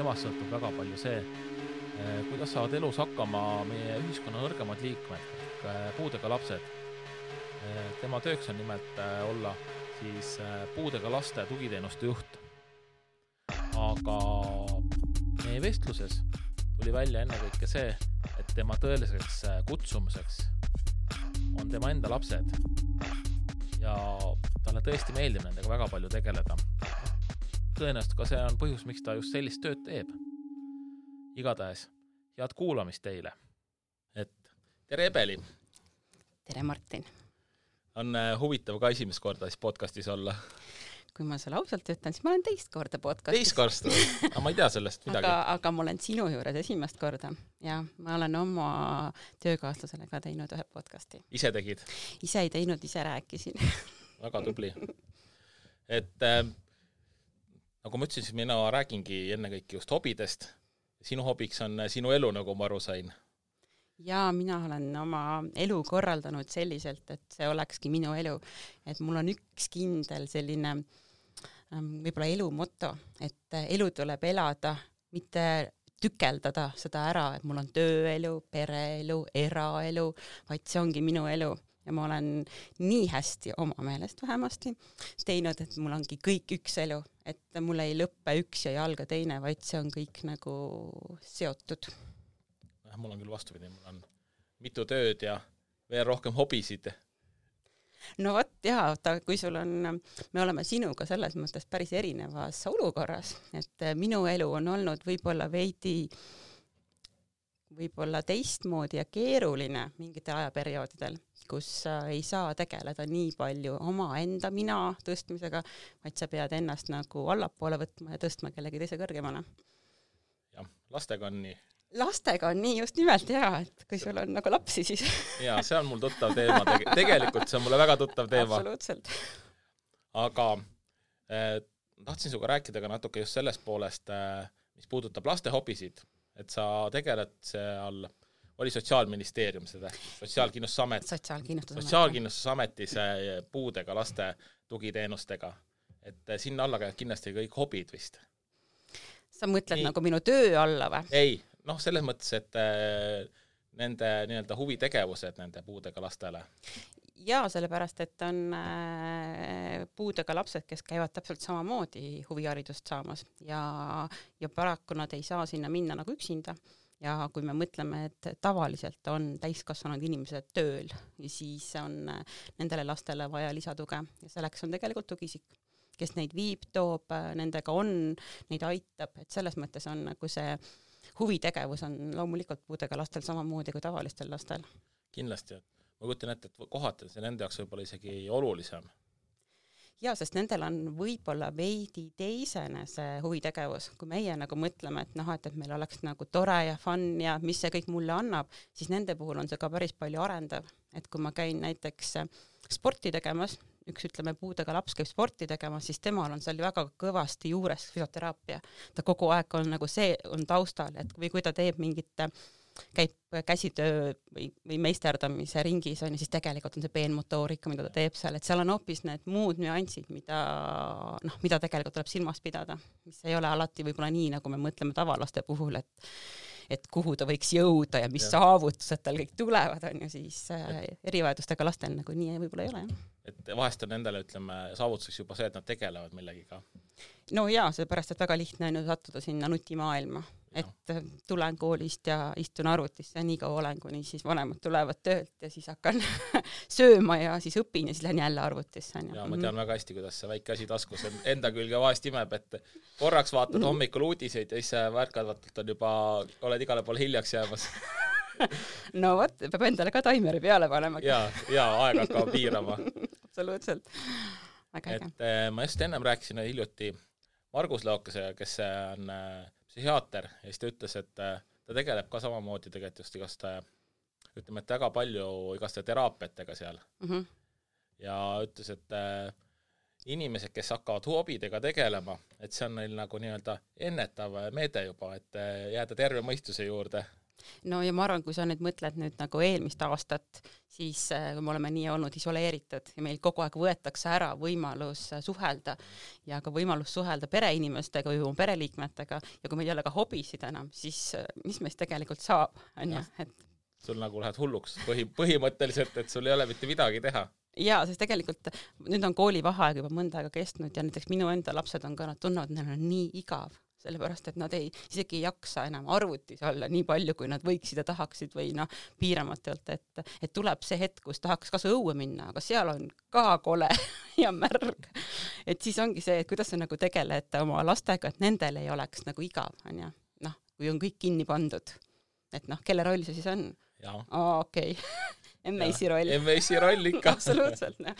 temast sõltub väga palju see, eh, kuidas saavad elus hakkama meie ühiskonna nõrgemad liikmed eh, puudega lapsed. Eh, tema tööks on nimelt olla siis puudega laste tugiteenuste juht. aga meie vestluses tuli välja ennekõike see, et tema tõeliseks kutsumuseks on tema enda lapsed. ja talle tõesti meeldib nendega väga palju tegeleda. Tõenäoliselt ka see on põhjus, miks ta just sellist tööd teeb. igatahes, head kuulamist teile. et tere, Ebeli! tere, Martin! on äh, huvitav ka esimest korda siis podcastis olla kui ma sulle ausalt ütlen, siis ma olen teist korda podcastis. teist korda aga ma ei tea sellest midagi. aga, aga ma olen sinu juures esimest korda ja ma olen oma töökaaslasele ka teinud ühe podcasti. ise tegid? ise ei teinud, ise rääkisin väga tubli. et äh, nagu ma ütlesin, siis mina räägingi ennekõike just hobidest. sinu hobiks on sinu elu, nagu ma aru sain jaa, mina olen oma elu korraldanud selliselt, et see olekski minu elu. et mul on üks kindel selline ähm, võib-olla elu moto, et äh, elu tuleb elada, mitte tükeldada seda ära, et mul on tööelu, pereelu, eraelu, vaid see ongi minu elu ja ma olen nii hästi oma meelest vähemasti teinud, et mul ongi kõik üks elu, et mul ei lõppe üks ja ei alga teine, vaid see on kõik nagu seotud mul on küll vastupidi, mul on mitu tööd ja veel rohkem hobisid. no vot jaa, oota, kui sul on, me oleme sinuga selles mõttes päris erinevas olukorras, et minu elu on olnud võib-olla veidi võib-olla teistmoodi ja keeruline mingitel ajaperioodidel, kus sa ei saa tegeleda nii palju omaenda mina tõstmisega, vaid sa pead ennast nagu allapoole võtma ja tõstma kellegi teise kõrgemale. jah, lastega on nii lastega on nii just nimelt jaa, et kui sul on nagu lapsi, siis jaa, see on mul tuttav teema tege-, tegelikult see on mulle väga tuttav teema. absoluutselt. aga eh, tahtsin sinuga rääkida ka natuke just sellest poolest eh,, mis puudutab laste hobisid, et sa tegeled seal, oli Sotsiaalministeerium seda, Sotsiaalkindlustusamet, Sotsiaalkindlustusamet, Sotsiaalkindlustusametis puudega laste tugiteenustega, et eh, sinna alla käivad kindlasti kõik hobid vist? sa mõtled Nii. nagu minu töö alla või? ei noh, selles mõttes, et äh, nende nii-öelda huvitegevused nende puudega lastele? jaa, sellepärast et on äh, puudega lapsed, kes käivad täpselt samamoodi huviharidust saamas ja, ja paraku nad ei saa sinna minna nagu üksinda ja kui me mõtleme, et tavaliselt on täiskasvanud inimesed tööl, siis on äh, nendele lastele vaja lisatuge ja selleks on tegelikult tugisik, kes neid viib, toob, nendega on, neid aitab, et selles mõttes on nagu see äh, huvitegevus on loomulikult puudega lastel samamoodi kui tavalistel lastel. kindlasti, ma kujutan ette, et kohati on see nende jaoks võib-olla isegi olulisem. Jaa, sest nendel on võib-olla veidi teisene see huvitegevus, kui meie nagu mõtleme, et noh, et, et meil oleks nagu tore ja fun ja mis see kõik mulle annab, siis nende puhul on see ka päris palju arendav. et kui ma käin näiteks sporti tegemas, üks ütleme puudega laps käib sporti tegemas, siis temal on seal väga kõvasti juures füsioteraapia. ta kogu aeg on nagu see on taustal, et või kui ta teeb mingit käib käsitöö või, või meisterdamise ringis on ju, siis tegelikult on see peenmotoorika, mida ta teeb seal, et seal on hoopis need muud nüansid, mida noh, mida tegelikult tuleb silmas pidada, mis ei ole alati võib-olla nii, nagu me mõtleme tavalaste puhul, et et kuhu ta võiks jõuda ja mis ja. saavutused tal kõik tulevad, on ju, siis äh, erivajadustega lastel nagu nii võib-olla ei ole, jah et vahest on nendele, ütleme, saavutuseks juba see, et nad tegelevad millegiga. no jaa, seepärast, et väga lihtne on ju sattuda sinna nutimaailma, et ja. tulen koolist ja istun arvutisse nii kaua olen, kuni siis vanemad tulevad töölt ja siis hakkan sööma ja siis õpin ja siis lähen jälle arvutisse onju. ja ma tean mm. väga hästi, kuidas see väike asi taskus enda külge vahest imeb, et korraks vaatad hommikul uudiseid ja siis märkad, vaata, on juba, oled igale poole hiljaks jäämas no vot, peab endale ka taimeri peale panema. ja, ja aeg hakkab piirama absoluutselt. väga äge. et eh, ma just ennem rääkisin hiljuti Margus Leokesega, kes on äh, psühhiaater ja siis ta ütles, et äh, ta tegeleb ka samamoodi tegelikult just igast äh, ütleme, et väga palju igaste teraapiatega seal mm. -hmm. ja ütles, et äh, inimesed, kes hakkavad hobidega tegelema, et see on neil nagu nii-öelda ennetav meede juba, et äh, jääda terve mõistuse juurde no ja ma arvan, kui sa nüüd mõtled nüüd nagu eelmist aastat, siis äh, kui me oleme nii olnud isoleeritud ja meil kogu aeg võetakse ära võimalus äh, suhelda ja ka võimalus suhelda pereinimestega või oma pereliikmetega ja kui meil ei ole ka hobisid enam, siis äh, mis meist tegelikult saab, onju, et sul nagu lähed hulluks põhi, põhimõtteliselt, et sul ei ole mitte midagi teha. Jaa, sest tegelikult nüüd on koolivaheaeg juba mõnda aega kestnud ja näiteks minu enda lapsed on ka, nad tunnevad, et neil on nii igav sellepärast et nad ei, isegi ei jaksa enam arvutis olla nii palju, kui nad võiksid ja tahaksid või noh, piiramatult, et, et tuleb see hetk, kus tahaks kas õue minna, aga seal on ka kole ja märg. et siis ongi see, et kuidas sa nagu tegeled oma lastega, et nendel ei oleks nagu igav, onju. noh, kui on kõik kinni pandud. et noh, kelle roll see siis on? okei M-Ace'i roll. M-Ace'i roll ikka absoluutselt, noh.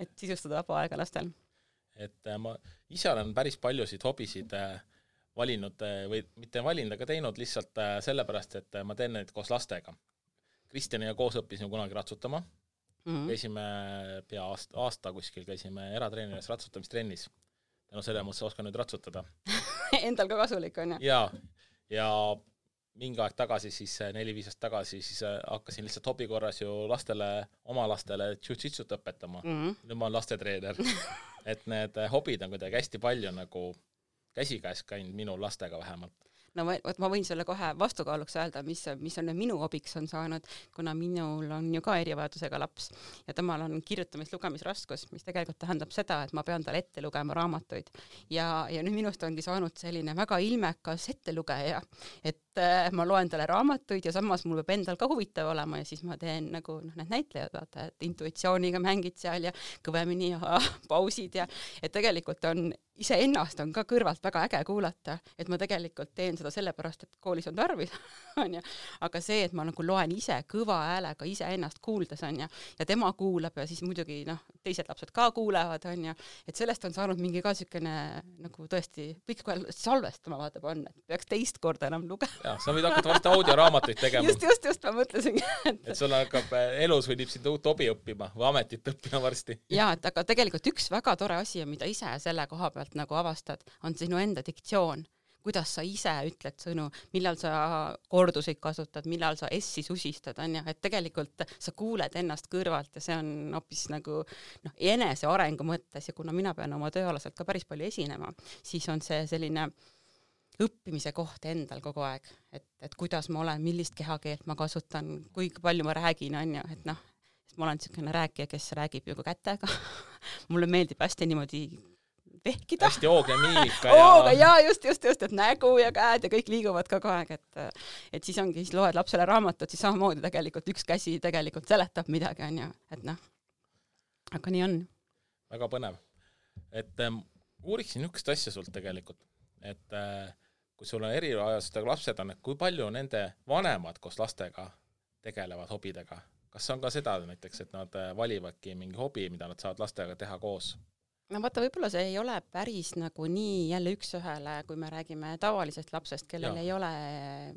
et sisustada vaba aega lastel. et äh, ma ise olen päris paljusid hobisid äh, valinud äh, või mitte valinud, aga teinud lihtsalt äh, sellepärast, et äh, ma teen neid koos lastega. Kristjaniga koos õppisime kunagi ratsutama mm, -hmm. käisime pea aasta, aasta kuskil käisime eratreeneris ratsutamistrennis. tänu sellele ma oskan nüüd ratsutada Endal ka kasulik on ju? jaa, ja mingi aeg tagasi, siis neli-viis aastat tagasi, siis hakkasin lihtsalt hobi korras ju lastele, oma lastele jujitsut õpetama mm. -hmm. nüüd ma olen lastetreener et need hobid on kuidagi hästi palju nagu käsikäes käinud minu lastega vähemalt no vot, ma võin sulle kohe vastukaaluks öelda, mis, mis on minu hobiks on saanud, kuna minul on ju ka erivajadusega laps ja temal on kirjutamis-lugemisraskus, mis tegelikult tähendab seda, et ma pean talle ette lugema raamatuid. ja, ja nüüd minust ongi saanud selline väga ilmekas ettelugeja, et äh, ma loen talle raamatuid ja samas mul peab endal ka huvitav olema ja siis ma teen nagu noh, need näitlejad, vaata, et intuitsiooniga mängid seal ja kõvemini ja pausid ja et tegelikult on iseennast on ka kõrvalt väga äge kuulata, et ma tegelikult teen seda sellepärast, et koolis on tarvis, onju, aga see, et ma nagu loen ise kõva häälega iseennast kuuldes, onju, ja tema kuulab ja siis muidugi noh, teised lapsed ka kuulevad, onju, et sellest on saanud mingi ka siukene nagu tõesti, võiks kohe salvestama vaata panna, et peaks teist korda enam lugema. jah, sa võid hakata varsti audioraamatuid tegema. just, just, just, ma mõtlesingi et et sul hakkab eh, elus võib sind uut hobi õppima või ametit õppima varsti. jaa, et aga tegelikult üks väga tore asi on, mida ise selle koha pealt sealt nagu avastad, on sinu enda diktsioon. Kuidas sa ise ütled sõnu, millal sa korduseid kasutad, millal sa S-i susistad, onju, et tegelikult sa kuuled ennast kõrvalt ja see on hoopis nagu noh, enesearengu mõttes ja kuna mina pean oma tööalaselt ka päris palju esinema, siis on see selline õppimise koht endal kogu aeg, et, et kuidas ma olen, millist kehakeelt ma kasutan, kui palju ma räägin, onju, et noh, ma olen niisugune rääkija, kes räägib ju ka kätega. Mulle meeldib hästi niimoodi vehkida. hästi hoogne miimika ja hooga ja just, just, just, et nägu ja käed ja kõik liiguvad kogu aeg, et et siis ongi, siis loed lapsele raamatut, siis samamoodi tegelikult üks käsi tegelikult seletab midagi, onju, et noh, aga nii on. väga põnev. et ähm, uuriksin niisugust asja sult tegelikult, et äh, kui sul on erivajadustega lapsed on, et kui palju nende vanemad koos lastega tegelevad hobidega, kas on ka seda näiteks, et nad äh, valivadki mingi hobi, mida nad saavad lastega teha koos? No vaata, võib-olla see ei ole päris nagu nii jälle üks-ühele, kui me räägime tavalisest lapsest, kellel ja. ei ole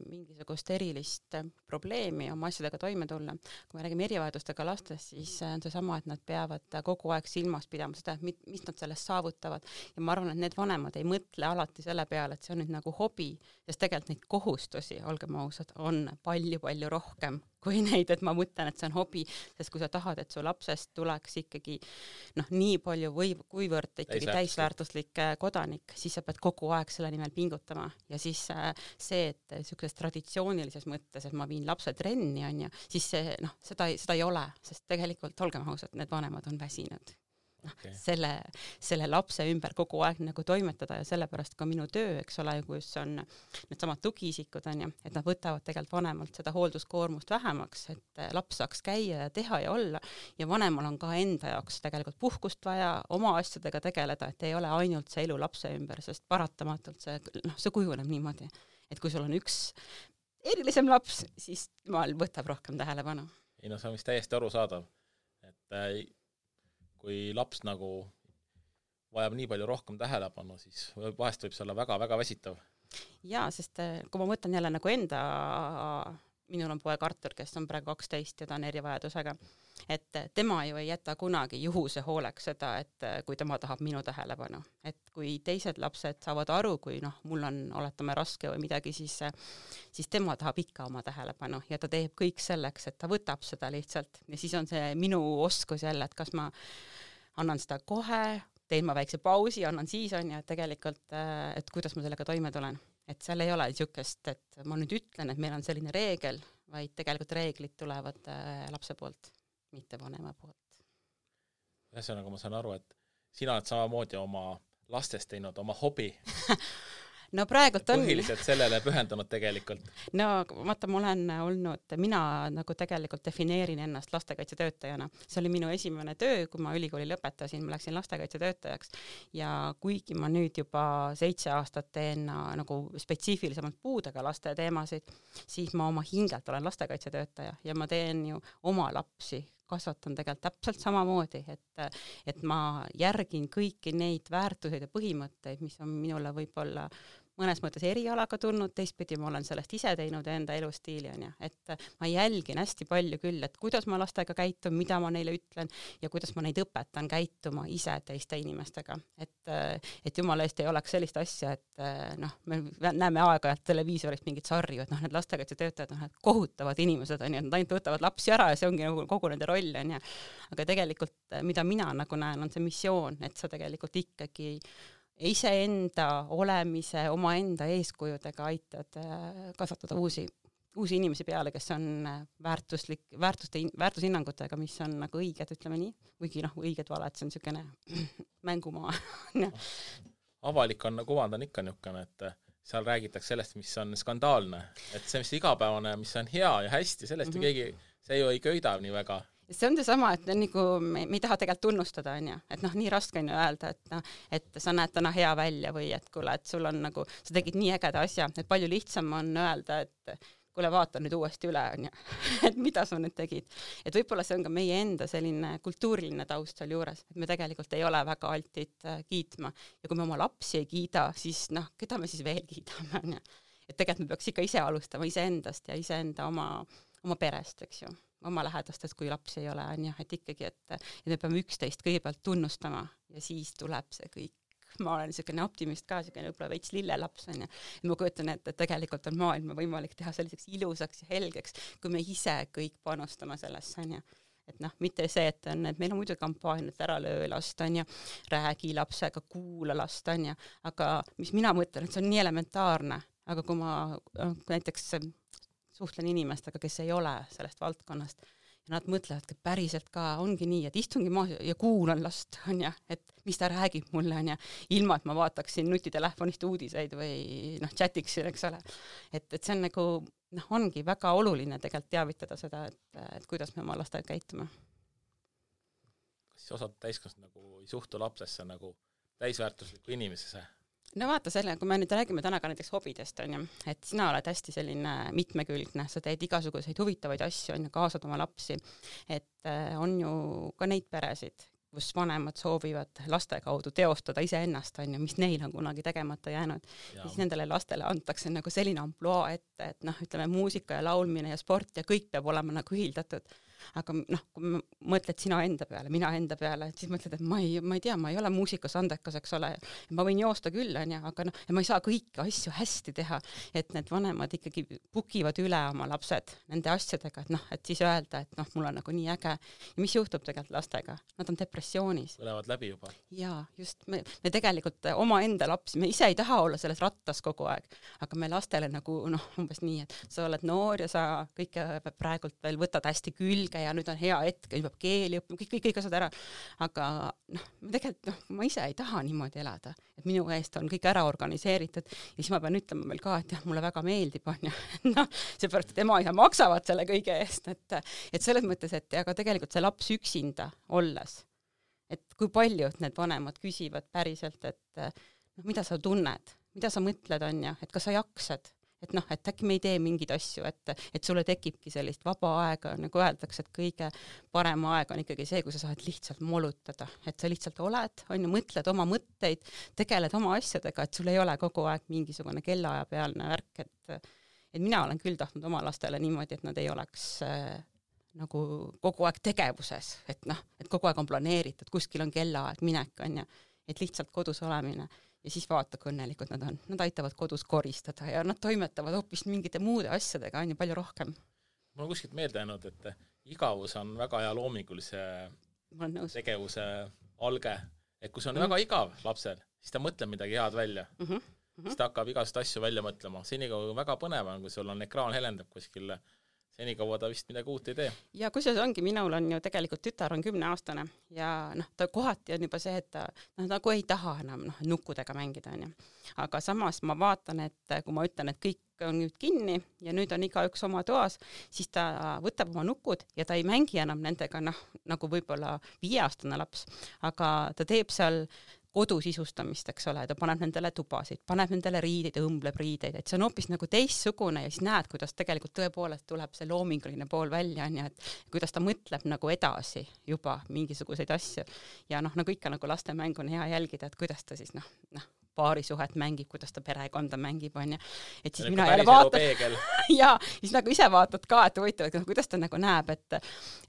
mingisugust erilist probleemi oma asjadega toime tulla. kui me räägime erivajadustega lastest, siis on seesama, et nad peavad kogu aeg silmas pidama seda, et mis nad sellest saavutavad ja ma arvan, et need vanemad ei mõtle alati selle peale, et see on nüüd nagu hobi, sest tegelikult neid kohustusi, olgem ausad, on palju-palju rohkem kui neid, et ma mõtlen, et see on hobi, sest kui sa tahad, et su lapsest tuleks ikkagi noh, nii palju või kuivõrd ikkagi täisväärtuslik. kodanik, siis sa pead kogu aeg selle nimel pingutama. Ja siis äh, see, et niisuguses traditsioonilises mõttes, et ma viin lapse trenni, on ju, siis see noh, seda, seda ei ole, sest tegelikult olgem ausad, need vanemad on väsinud noh okay., selle, selle lapse ümber kogu aeg nagu toimetada ja sellepärast ka minu töö, eks ole, kus on needsamad tugiisikud onju, et nad võtavad tegelikult vanemalt seda hoolduskoormust vähemaks, et laps saaks käia ja teha ja olla ja vanemal on ka enda jaoks tegelikult puhkust vaja, oma asjadega tegeleda, et ei ole ainult see elu lapse ümber, sest paratamatult see noh, see kujuneb niimoodi, et kui sul on üks erilisem laps, siis temal võtab rohkem tähelepanu. ei no see on vist täiesti arusaadav, et äh, kui laps nagu vajab nii palju rohkem tähelepanu, siis vahest võib see olla väga-väga väsitav. jaa, sest äh, kui ma mõtlen jälle nagu enda minul on poeg Artur, kes on praegu kaksteist ja ta on erivajadusega, et tema ju ei jäta kunagi juhuse hooleks seda, et kui tema tahab minu tähelepanu, et kui teised lapsed saavad aru, kui noh, mul on, oletame, raske või midagi, siis siis tema tahab ikka oma tähelepanu ja ta teeb kõik selleks, et ta võtab seda lihtsalt. ja siis on see minu oskus jälle, et kas ma annan seda kohe, teen ma väikse pausi, annan siis on ju, et tegelikult, et kuidas ma sellega toime tulen et seal ei ole niisugust, et ma nüüd ütlen, et meil on selline reegel, vaid tegelikult reeglid tulevad äh, lapse poolt, mitte vanema poolt. ühesõnaga, ma saan aru, et sina oled samamoodi oma lastest teinud oma hobi no praegult on. põhiliselt sellele pühendunud tegelikult. no vaata, ma olen olnud, mina nagu tegelikult defineerin ennast lastekaitsetöötajana. see oli minu esimene töö, kui ma ülikooli lõpetasin, ma läksin lastekaitsetöötajaks ja kuigi ma nüüd juba seitse aastat teen nagu spetsiifilisemalt puudega laste teemasid, siis ma oma hingelt olen lastekaitsetöötaja ja ma teen ju oma lapsi kasvatan tegelikult täpselt samamoodi, et, et ma järgin kõiki neid väärtuseid ja põhimõtteid, mis on minule võib-olla mõnes mõttes erialaga tulnud, teistpidi ma olen sellest ise teinud enda elustiili onju, et ma jälgin hästi palju küll, et kuidas ma lastega käitun, mida ma neile ütlen ja kuidas ma neid õpetan käituma ise teiste inimestega, et et jumala eest ei oleks sellist asja, et noh, me näeme aeg-ajalt televiisorist mingit sarju, et noh, need lastekaitsetöötajad, noh, need kohutavad inimesed onju, et nad ainult võtavad lapsi ära ja see ongi nagu kogu nende roll onju. aga tegelikult, mida mina nagu näen, on see missioon, et sa tegelikult ikkagi iseenda olemise, omaenda eeskujudega aitad äh, kasvatada uusi, uusi inimesi peale, kes on äh, väärtuslik, väärtuste, väärtushinnangutega, mis on nagu õiged, ütleme nii, kuigi noh, õiged-valed, see on niisugune mängumaa avalik on, kuvand on ikka niisugune, et seal räägitakse sellest, mis on skandaalne, et see, mis igapäevane, mis on hea ja hästi, sellest mm -hmm. ju keegi, see ju ei köida nii väga see on seesama, et nagu me, me ei taha tegelikult tunnustada, onju, et noh, nii raske on ju öelda, et noh, et sa näed täna hea välja või et kuule, et sul on nagu, sa tegid nii ägeda asja, et palju lihtsam on öelda, et kuule, vaata nüüd uuesti üle, onju, et mida sa nüüd tegid. et võib-olla see on ka meie enda selline kultuuriline taust sealjuures, et me tegelikult ei ole väga altid äh, kiitma. Ja kui me oma lapsi ei kiida, siis noh, keda me siis veel kiidame, onju. et tegelikult me peaks ikka ise alustama iseendast ja iseenda oma, oma perest, eks ju oma lähedastest, kui lapsi ei ole, on ju, et ikkagi, et, et me peame üksteist kõigepealt tunnustama ja siis tuleb see kõik. ma olen niisugune optimist ka, niisugune võib-olla veits lillelaps on ju, ja ma kujutan ette, et tegelikult on maailma võimalik teha selliseks ilusaks ja helgeks, kui me ise kõik panustame sellesse, on ju. Et noh, mitte see, et on, et meil on muidugi kampaaniad ära löö last, on ju, räägi lapsega, kuula last, on ju, aga mis mina mõtlen, et see on nii elementaarne, aga kui ma näiteks suhtlen inimestega, kes ei ole sellest valdkonnast ja nad mõtlevadki päriselt ka, ongi nii, et istungi maas ja kuulan last, onju, et mis ta räägib mulle, onju, ilma et ma vaataksin nutitelefonist uudiseid või noh, chatiksin, eks ole. et, et see on nagu noh, ongi väga oluline tegelikult teavitada seda, et, et kuidas me oma lastega käitume. kas siis osad täiskasvanud nagu ei suhtu lapsesse nagu täisväärtusliku inimesesse? No vaata selle, kui me nüüd räägime täna ka näiteks hobidest, on ju, et sina oled hästi selline mitmekülgne, sa teed igasuguseid huvitavaid asju, on ju, kaasad oma lapsi, et äh, on ju ka neid peresid, kus vanemad soovivad laste kaudu teostada iseennast, on ju, mis neil on kunagi tegemata jäänud. ja siis nendele lastele antakse nagu selline ampluaa ette, et noh, ütleme muusika ja laulmine ja sport ja kõik peab olema nagu ühildatud aga noh, kui mõtled sina enda peale, mina enda peale, et siis mõtled, et ma ei, ma ei tea, ma ei ole muusikas andekas, eks ole, ma võin joosta küll, onju, aga noh, ja ma ei saa kõiki asju hästi teha, et need vanemad ikkagi pukivad üle oma lapsed nende asjadega, et noh, et siis öelda, et noh, mul on nagu nii äge. ja mis juhtub tegelikult lastega? Nad on depressioonis. põlevad läbi juba. jaa, just, me, me tegelikult omaenda lapsi, me ise ei taha olla selles rattas kogu aeg, aga me lastele nagu noh, umbes nii, et sa oled noor ja sa kõike praegult veel võtad hästi külge, õige ja nüüd on hea hetk ja nüüd peab keeli õppima, kõik, kõik, kõik asjad ära. aga noh, tegelikult noh, ma ise ei taha niimoodi elada, et minu eest on kõik ära organiseeritud ja siis ma pean ütlema veel ka, et jah, mulle väga meeldib, onju. noh, seepärast, et ema-isa maksavad selle kõige eest, et, et selles mõttes, et aga tegelikult see laps üksinda olles, et kui paljud need vanemad küsivad päriselt, et noh, mida sa tunned, mida sa mõtled, onju, et kas sa jaksad et noh, et äkki me ei tee mingeid asju, et, et sulle tekibki sellist vaba aega, nagu öeldakse, et kõige parem aeg on ikkagi see, kui sa saad lihtsalt molutada, et sa lihtsalt oled, on ju, mõtled oma mõtteid, tegeled oma asjadega, et sul ei ole kogu aeg mingisugune kellaaja pealne värk, et et mina olen küll tahtnud oma lastele niimoodi, et nad ei oleks äh, nagu kogu aeg tegevuses, et noh, et kogu aeg on planeeritud, kuskil on kellaaeg, minek on ju, et lihtsalt kodus olemine ja siis vaata, kui õnnelikud nad on, nad aitavad kodus koristada ja nad toimetavad hoopis mingite muude asjadega, on ju, palju rohkem. mul on kuskilt meelde jäänud, et igavus on väga hea loomingulise tegevuse alge, et kui see on mm -hmm. väga igav lapsel, siis ta mõtleb midagi head välja mm. -hmm. siis ta hakkab igasuguseid asju välja mõtlema, senikaua väga põnev on, kui sul on ekraan helendab kuskil senikaua ta vist midagi uut ei tee. ja kusjuures ongi, minul on ju tegelikult tütar on kümneaastane ja noh, ta kohati on juba see, et ta noh, nagu ei taha enam noh, nukkudega mängida, onju. aga samas ma vaatan, et kui ma ütlen, et kõik on nüüd kinni ja nüüd on igaüks oma toas, siis ta võtab oma nukud ja ta ei mängi enam nendega, noh, nagu võib-olla viieaastane laps, aga ta teeb seal kodu sisustamist, eks ole, ta paneb nendele tubasid, paneb nendele riideid, õmbleb riideid, et see on hoopis nagu teistsugune ja siis näed, kuidas tegelikult tõepoolest tuleb see loominguline pool välja, on ju, et kuidas ta mõtleb nagu edasi juba mingisuguseid asju. ja noh, nagu ikka nagu laste mängu on hea jälgida, et kuidas ta siis noh, noh, paarisuhet mängib, kuidas ta perekonda mängib, onju. et siis mina jälle vaatan ja siis nagu ise vaatad ka, et huvitav, et noh, kuidas ta nagu näeb, et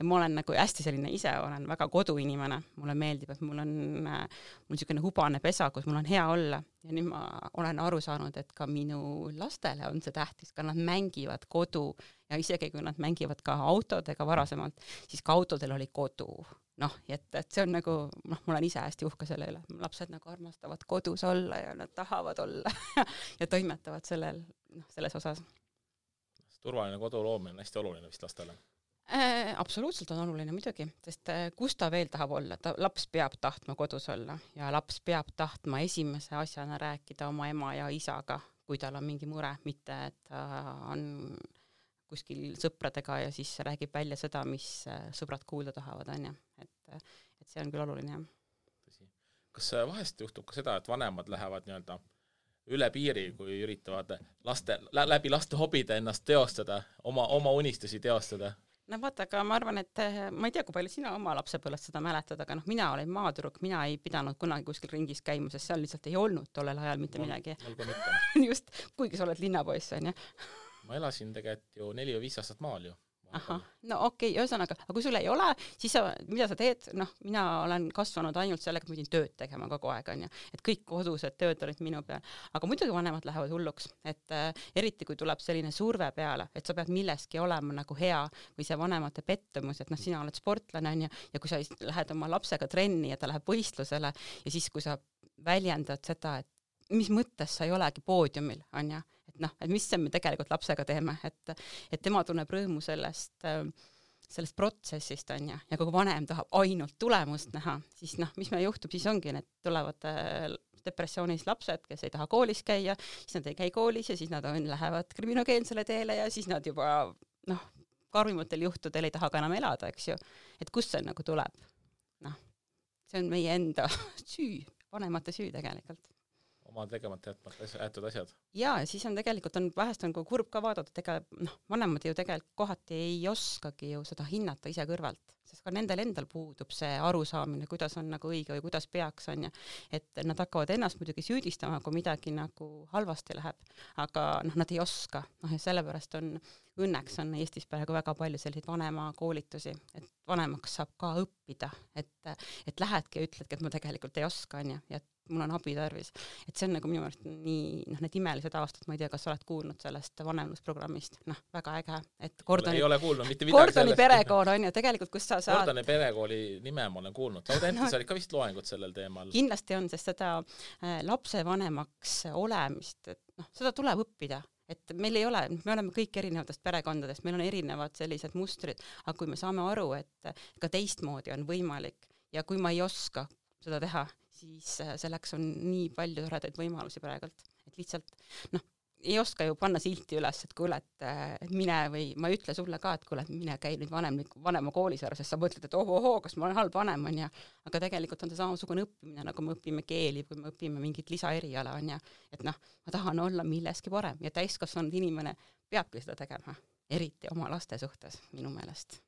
ma olen nagu hästi selline, ise olen väga koduinimene, mulle meeldib, et mul on, mul niisugune hubane pesa, kus mul on hea olla. Ja nüüd ma olen aru saanud, et ka minu lastele on see tähtis, ka nad mängivad kodu. Ja isegi kui nad mängivad ka autodega varasemalt, siis ka autodel oli kodu noh, et, et see on nagu noh, ma olen ise hästi uhke selle üle, lapsed nagu armastavad kodus olla ja nad tahavad olla ja toimetavad sellel, noh, selles osas. turvaline kodu loomine on hästi oluline vist lastele äh,? absoluutselt on oluline muidugi, sest äh, kus ta veel tahab olla, ta, laps peab tahtma kodus olla ja laps peab tahtma esimese asjana rääkida oma ema ja isaga, kui tal on mingi mure, mitte et ta on kuskil sõpradega ja siis räägib välja seda, mis äh, sõbrad kuulda tahavad, on ju, et, äh, et see on küll oluline, jah. tõsi. kas äh, vahest juhtub ka seda, et vanemad lähevad nii-öelda üle piiri, kui üritavad laste, läbi laste hobide ennast teostada, oma, oma unistusi teostada? no vaata, aga ma arvan, et ma ei tea, kui palju sina oma lapsepõlvest seda mäletad, aga noh, mina olin maatüdruk, mina ei pidanud kunagi kuskil ringis käima, sest seal lihtsalt ei olnud tollel ajal mitte mul, midagi. just, kuigi sa oled linnapoiss, onju ma elasin tegelikult ju neli või viis aastat maal ju. Ahah, no okei okay,, ühesõnaga, aga kui sul ei ole, siis sa, mida sa teed, noh, mina olen kasvanud ainult sellega, et ma pidin tööd tegema kogu aeg, onju, et kõik kodused tööd olid minu peal. aga muidugi vanemad lähevad hulluks, et äh, eriti kui tuleb selline surve peale, et sa pead milleski olema nagu hea või see vanemate pettumus, et noh, sina oled sportlane, onju, ja kui sa lähed oma lapsega trenni ja ta läheb võistlusele ja siis, kui sa väljendad seda, et mis mõttes sa ei olegi poodiumil, onju, et noh, et mis me tegelikult lapsega teeme, et, et tema tunneb rõõmu sellest, sellest protsessist, on ju, ja kui vanem tahab ainult tulemust näha, siis noh, mis meil juhtub, siis ongi, need tulevad äh, depressioonis lapsed, kes ei taha koolis käia, siis nad ei käi koolis ja siis nad on, lähevad kriminogeensele teele ja siis nad juba noh, karmimatel juhtudel ei taha ka enam elada, eks ju. et kust see nagu tuleb? noh, see on meie enda süü, vanemate süü tegelikult oma tegemata jätmata jäetud asjad. jaa, ja siis on tegelikult on vahest on nagu kurb ka vaadata, tegelikult noh, vanemad ju tegelikult kohati ei oskagi ju seda hinnata ise kõrvalt, sest ka nendel endal puudub see arusaamine, kuidas on nagu õige või kuidas peaks, on ju. et nad hakkavad ennast muidugi süüdistama, kui midagi nagu halvasti läheb, aga noh, nad ei oska, noh ja sellepärast on õnneks on Eestis praegu väga palju selliseid vanemakoolitusi, et vanemaks saab ka õppida, et, et lähedki ja ütledki, et ma tegelikult ei oska, onju, ja et mul on abi tarvis. et see on nagu minu meelest nii, noh, need imelised aastad, ma ei tea, kas sa oled kuulnud sellest vanemlusprogrammist, noh, väga äge, et Gordoni ei ole kuulnud mitte midagi Gordoni perekool on ju tegelikult, kus sa saad Gordoni perekooli nime ma olen kuulnud, Laudentis no, olid ka vist loengud sellel teemal. kindlasti on, sest seda äh, lapsevanemaks olemist, et noh, seda tuleb õppida et meil ei ole, me oleme kõik erinevatest perekondadest, meil on erinevad sellised mustrid, aga kui me saame aru, et ka teistmoodi on võimalik ja kui ma ei oska seda teha, siis äh, selleks on nii palju toredaid võimalusi praegult, et lihtsalt noh, ei oska ju panna silti üles, et kuule, et äh, mine või ma ei ütle sulle ka, et kuule, et mine käi nüüd vanemlik, vanemakoolis ära, sest sa mõtled, et ohohoo, kas ma olen halb vanem, onju. aga tegelikult on see samasugune õppimine, nagu me õpime keeli või me õpime mingit lisaeriala, onju. et noh, ma tahan olla milleski parem ja täiskasvanud inimene peabki seda tegema, eriti oma laste suhtes, minu meelest.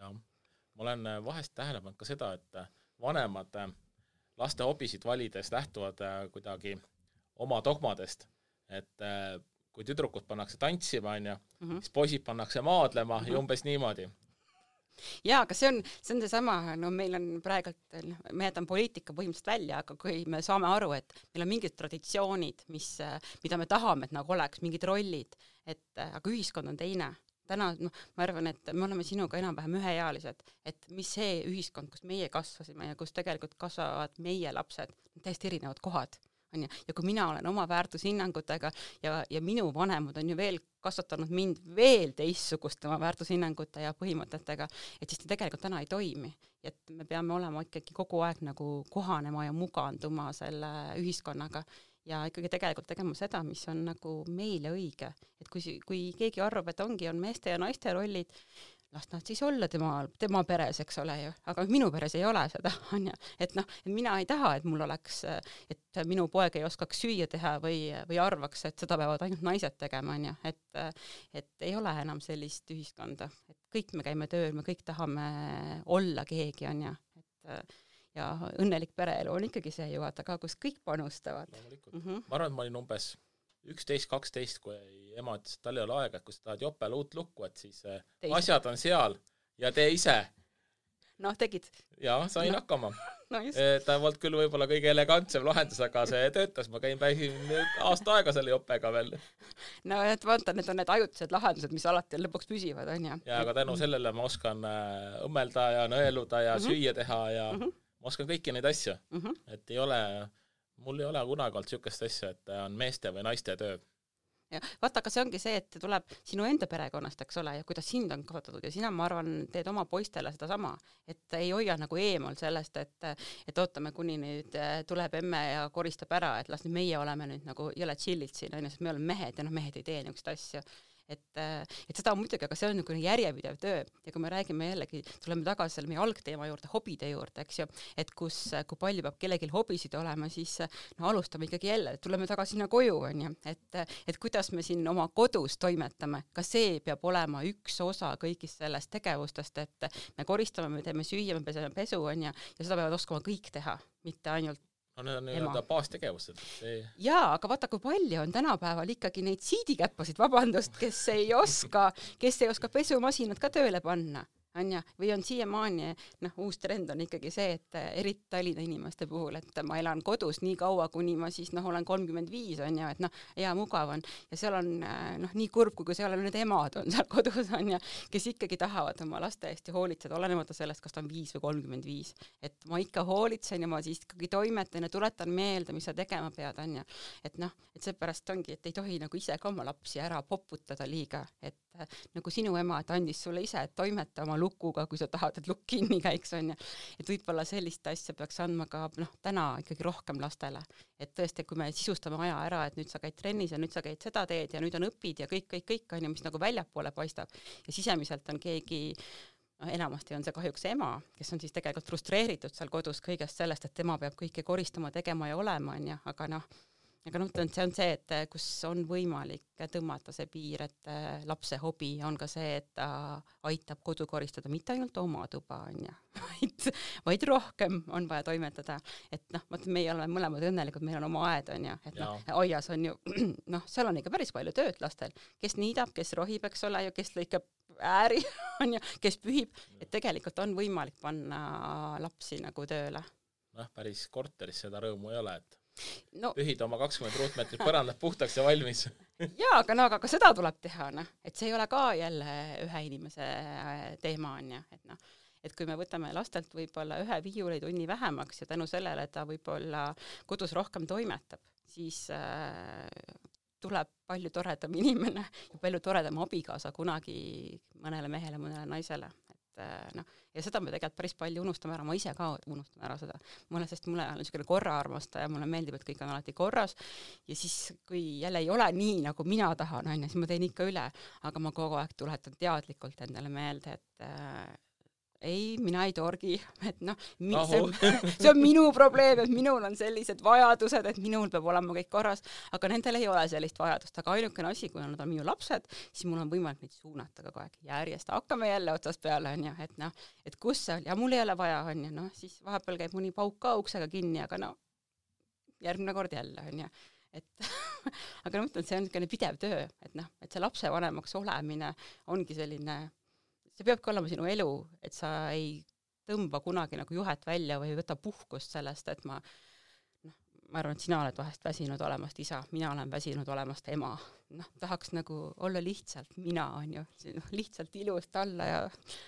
jah, ma olen äh, vahest tähele pannud ka seda, et äh, vanemad laste hobisid valides lähtuvad kuidagi oma dogmadest et äh, kui tüdrukud pannakse tantsima, onju, mhm. siis poisid pannakse maadlema mm -hmm. ja umbes niimoodi jaa, aga see on, see on seesama, no meil on praegult, ma jätan poliitika põhimõtteliselt välja, aga kui me saame aru, et meil on mingid traditsioonid, mis, mida me tahame, et nagu oleks, mingid rollid, et aga ühiskond on teine. täna, noh, ma arvan, et me oleme sinuga enam-vähem üheealised, et mis see ühiskond, kus meie kasvasime ja kus tegelikult kasvavad meie lapsed, täiesti erinevad kohad on ju, ja kui mina olen oma väärtushinnangutega ja, ja minu vanemad on ju veel kasvatanud mind veel teistsuguste oma väärtushinnangute ja põhimõtetega, et siis ta tegelikult täna ei toimi. et me peame olema ikkagi kogu aeg nagu kohanema ja muganduma selle ühiskonnaga ja ikkagi tegelikult tegema seda, mis on nagu meile õige. et kui, kui keegi arvab, et ongi, on meeste ja naiste rollid, las nad siis olla tema, tema peres, eks ole ju, aga minu peres ei ole seda, on ju, et noh, mina ei taha, et mul oleks, et minu poeg ei oskaks süüa teha või, või arvaks, et seda peavad ainult naised tegema, on ju, et et ei ole enam sellist ühiskonda, et kõik me käime tööl, me kõik tahame olla keegi, on ju, et ja õnnelik pereelu on ikkagi see ju vaata ka, kus kõik panustavad. loomulikult. Mm, -hmm. ma arvan, et ma olin umbes üksteist, kaksteist, kui ema ütles, et tal ei ole aega, et kui sa tahad jopele uut lukku, et siis äh, Teist. asjad on seal ja tee ise. noh, tegid? jaa, sain no. hakkama no. ta ei olnud küll võib-olla kõige elegantsem lahendus, aga see töötas, ma käin päisin aasta aega selle jopega veel. no et vaata, need on need ajutised lahendused, mis alati lõpuks püsivad, onju. jaa, aga tänu sellele ma oskan äh, õmmelda ja nõeluda ja mm -hmm. süüa teha ja mm -hmm. ma oskan kõiki neid asju mm. -hmm. et ei ole mul ei ole kunagi olnud niisugust asja, et on meeste või naiste töö. jah, vaata, aga see ongi see, et tuleb sinu enda perekonnast, eks ole, ja kuidas sind on kasvatatud ja sina, ma arvan, teed oma poistele sedasama, et ei hoia nagu eemal sellest, et et ootame, kuni nüüd äh, tuleb emme ja koristab ära, et las nüüd meie oleme nüüd nagu jõle chill'id siin onju, sest me oleme mehed ja noh, mehed ei tee niisuguseid asju et, äh, et seda muidugi, aga see on niisugune järjepidev töö. Ja kui me räägime jällegi, tuleme tagasi selle meie algteema juurde, hobide juurde, eks ju, et kus, kui palju peab kellelgi hobisid olema, siis no alustame ikkagi jälle, tuleme tagasi sinna koju, on ju, et, et kuidas me siin oma kodus toimetame, ka see peab olema üks osa kõigist sellest tegevustest, et me koristame, me teeme süüa, me peseme pesu, on ju, ja seda peavad oskama kõik teha, mitte ainult no need on nii-öelda baastegevused jaa, aga vaata, kui palju on tänapäeval ikkagi neid siidikäppasid, vabandust, kes ei oska, kes ei oska pesumasinat ka tööle panna on ju, või on siiamaani, noh, uus trend on ikkagi see, et eh, eriti Tallinna inimeste puhul, et ma elan kodus nii kaua, kuni ma siis noh, olen kolmkümmend viis on ju, et noh, hea mugav on ja seal on eh, noh, nii kurb, kui seal on need emad on seal kodus on ju, kes ikkagi tahavad oma laste eest ju hoolitseda, olenemata sellest, kas ta on viis või kolmkümmend viis. et ma ikka hoolitsen ja ma siis ikkagi toimetan ja tuletan meelde, mis sa tegema pead, on ju. et noh, et seepärast ongi, et ei tohi nagu ise ka oma lapsi ära poputada liiga, et äh, nagu sinu ema, et andis sulle ise, et toimeta oma lukuga, kui sa tahad, et lukk kinni käiks, onju. et võib-olla sellist asja peaks andma ka noh, täna ikkagi rohkem lastele. et tõesti, kui me sisustame aja ära, et nüüd sa käid trennis ja nüüd sa käid seda teed ja nüüd on õpid ja kõik, kõik, kõik onju, mis nagu väljapoole paistab ja sisemiselt on keegi noh, enamasti on see kahjuks ema, kes on siis tegelikult frustreeritud seal kodus kõigest sellest, et tema peab kõike koristama, tegema ja olema, onju, aga noh, aga noh, see on see, et eh, kus on võimalik tõmmata see piir, et eh, lapse hobi on ka see, et ta aitab kodu koristada, mitte ainult oma tuba, onju, vaid, vaid rohkem on vaja toimetada. et noh, vaata, meie oleme mõlemad õnnelikud, meil on oma aed, onju, et noh, aias on ju, noh, seal on ikka päris palju tööd lastel, kes niidab, kes rohib, eks ole ju, kes lõikab ääri, onju, kes pühib, et tegelikult on võimalik panna lapsi nagu tööle. noh, päris korteris seda rõõmu ei ole, et no, pühid oma kakskümmend ruutmeetrit põrandat puhtaks ja valmis. Jaa, aga no aga ka seda tuleb teha, noh, et see ei ole ka jälle ühe inimese äh, teema, on ju, et noh, et kui me võtame lastelt võib-olla ühe viiulitunni vähemaks ja tänu sellele ta võib-olla kodus rohkem toimetab, siis äh, tuleb palju toredam inimene ja palju toredam abikaasa kunagi mõnele mehele, mõnele naisele, et äh, noh, ja seda me tegelikult päris palju unustame ära, ma ise ka unustan ära seda. mulle, sest mulle on niisugune korraarmastaja, mulle meeldib, et kõik on alati korras ja siis, kui jälle ei ole nii, nagu mina tahan, on ju, siis ma teen ikka üle, aga ma kogu aeg tuletan teadlikult endale meelde, et äh, ei, mina ei torgi, et noh, see, see on minu probleem, et minul on sellised vajadused, et minul peab olema kõik korras, aga nendel ei ole sellist vajadust, aga ainukene asi, kui nad on minu lapsed, siis mul on võimalik neid suunata kogu aeg. Järjest, hakkame jälle otsast peale, onju, et noh, et kus see on. Ja mul ei ole vaja, onju, noh, siis vahepeal käib mõni pauk ka uksega kinni, aga no järgmine kord jälle, onju et aga ma mõtlen, see on niisugune pidev töö, et noh, et see lapsevanemaks olemine ongi selline see peabki olema sinu elu, et sa ei tõmba kunagi nagu juhet välja või ei võta puhkust sellest, et ma noh, ma arvan, et sina oled vahest väsinud olemast isa, mina olen väsinud olemast ema. noh, tahaks nagu olla lihtsalt mina, on ju, lihtsalt ilust alla ja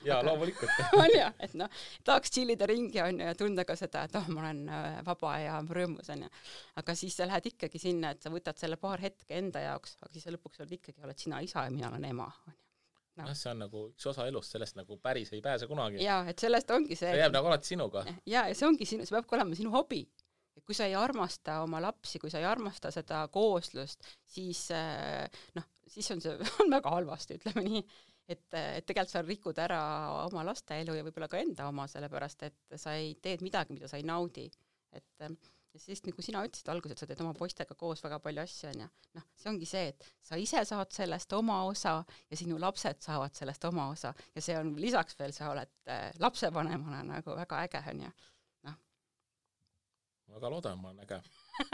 jaa, loomulikult on ju, et noh, tahaks tšillida ringi, on ju, ja tunda ka seda, et oh, ma olen äh, vaba ja rõõmus, on ju. aga siis sa lähed ikkagi sinna, et sa võtad selle paar hetke enda jaoks, aga siis sa lõpuks oled ikkagi, oled sina isa ja mina olen ema, on ju no.. jah, see on nagu üks osa elust, sellest nagu päris ei pääse kunagi. jaa, et sellest ongi see. see jääb nagu alati sinuga. jaa, ja see ongi sinu, see peabki olema sinu hobi. et kui sa ei armasta oma lapsi, kui sa ei armasta seda kooslust, siis eh, noh, siis on see, on väga halvasti, ütleme nii. et, et tegelikult sa rikud ära oma laste elu ja võib-olla ka enda oma, sellepärast et sa ei teed midagi, mida sa ei naudi. et siis nagu sina ütlesid alguses, et sa teed oma poistega koos väga palju asju, onju. noh, see ongi see, et sa ise saad sellest oma osa ja sinu lapsed saavad sellest oma osa ja see on lisaks veel, sa oled äh, lapsevanemana nagu väga äge, onju. noh. ma väga loodan, ma olen äge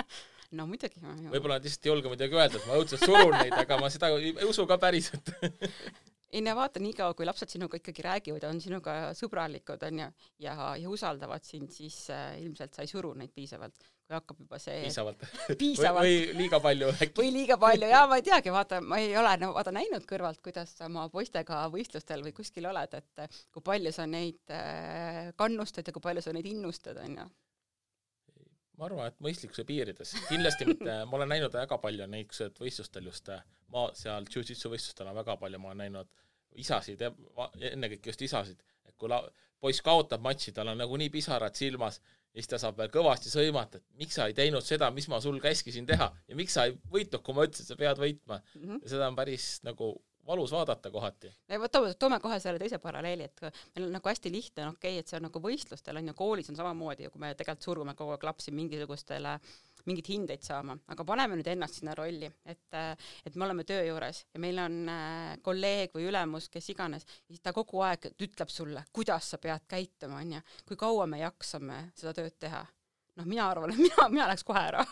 no muidugi. võib-olla nad lihtsalt ei julge muidugi öelda, et ma õudselt surun neid, aga ma seda ei usu ka päriselt ei no vaata, niikaua kui lapsed sinuga ikkagi räägivad ja on sinuga sõbralikud, onju, ja, ja usaldavad sind, siis äh, ilmselt sa ei suru neid piisavalt. kui hakkab juba see piisavalt, piisavalt. või, või liiga palju äkki. või liiga palju, jaa, ma ei teagi, vaata, ma ei ole no vaata näinud kõrvalt, kuidas sa oma poistega võistlustel või kuskil oled, et äh, kui palju sa neid äh, kannustad ja kui palju sa neid innustad, onju ma arvan, et mõistlikkuse piirides, kindlasti mitte, ma olen näinud väga palju niisugused võistlustel just, äh, ma seal jiu-jitsu võistlustel on väga palju, ma olen näinud isasid ennekõike just isasid, et kui la-, poiss kaotab matši, tal on nagunii pisarad silmas ja siis ta saab veel kõvasti sõimata, et miks sa ei teinud seda, mis ma sul käskisin teha ja miks sa ei võitnud, kui ma ütlesin, et sa pead võitma mm. -hmm. ja seda on päris nagu valus vaadata kohati. toome, toome kohe selle teise paralleeli, et meil on nagu hästi lihtne, okei okay,, et see on nagu võistlustel on ju, koolis on samamoodi ja kui me tegelikult surume kogu aeg lapsi mingisugustele mingeid hindeid saama, aga paneme nüüd ennast sinna rolli, et, et me oleme töö juures ja meil on äh, kolleeg või ülemus, kes iganes, siis ta kogu aeg ütleb sulle, kuidas sa pead käituma, onju, kui kaua me jaksame seda tööd teha. Noh, mina arvan, et mina, mina läheks kohe ära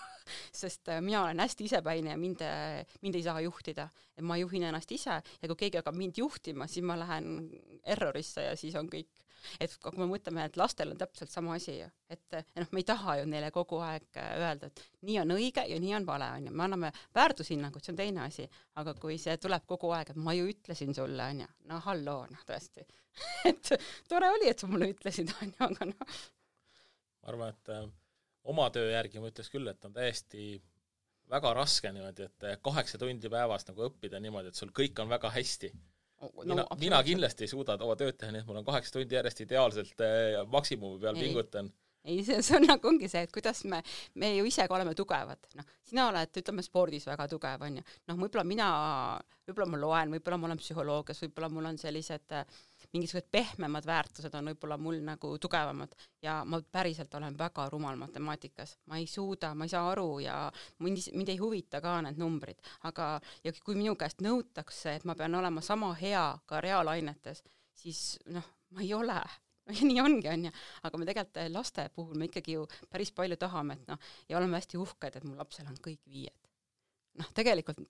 sest äh, mina olen hästi isepäine ja mind, äh, mind ei saa juhtida. et ma juhin ennast ise ja kui keegi hakkab mind juhtima, siis ma lähen errorisse ja siis on kõik. et kui me mõtleme, et lastel on täpselt sama asi ju, et noh, me ei taha ju neile kogu aeg äh, öelda, et nii on õige ja nii on vale, on ju, me anname väärtushinnangut, see on teine asi, aga kui see tuleb kogu aeg, et ma ju ütlesin sulle, on ju, no halloo, noh tõesti et tore oli, et sa mulle ütlesid, on ju, aga noh. ma arvan, et äh oma töö järgi ma ütleks küll, et on täiesti väga raske niimoodi, et kaheksa tundi päevas nagu õppida niimoodi, et sul kõik on väga hästi no,. mina, mina kindlasti ei suuda oma tööd teha nii, et mul on kaheksa tundi järjest ideaalselt äh, maksimumi peal ei. pingutan ei, see, see on nagu ongi see, et kuidas me, me ju ise ka oleme tugevad, noh, sina oled, ütleme, spordis väga tugev, onju. noh, võib-olla mina, võib-olla ma loen, võib-olla ma olen psühholoogias, võib-olla mul on sellised äh, mingisugused pehmemad väärtused on võib-olla mul nagu tugevamad ja ma päriselt olen väga rumal matemaatikas, ma ei suuda, ma ei saa aru ja mind, mind ei huvita ka need numbrid, aga ja kui minu käest nõutakse, et ma pean olema sama hea ka reaalainetes, siis noh, ma ei ole. Nii ongi, onju, aga me tegelikult laste puhul me ikkagi ju päris palju tahame, et noh, ja oleme hästi uhked, et mu lapsel on kõik viied. noh, tegelikult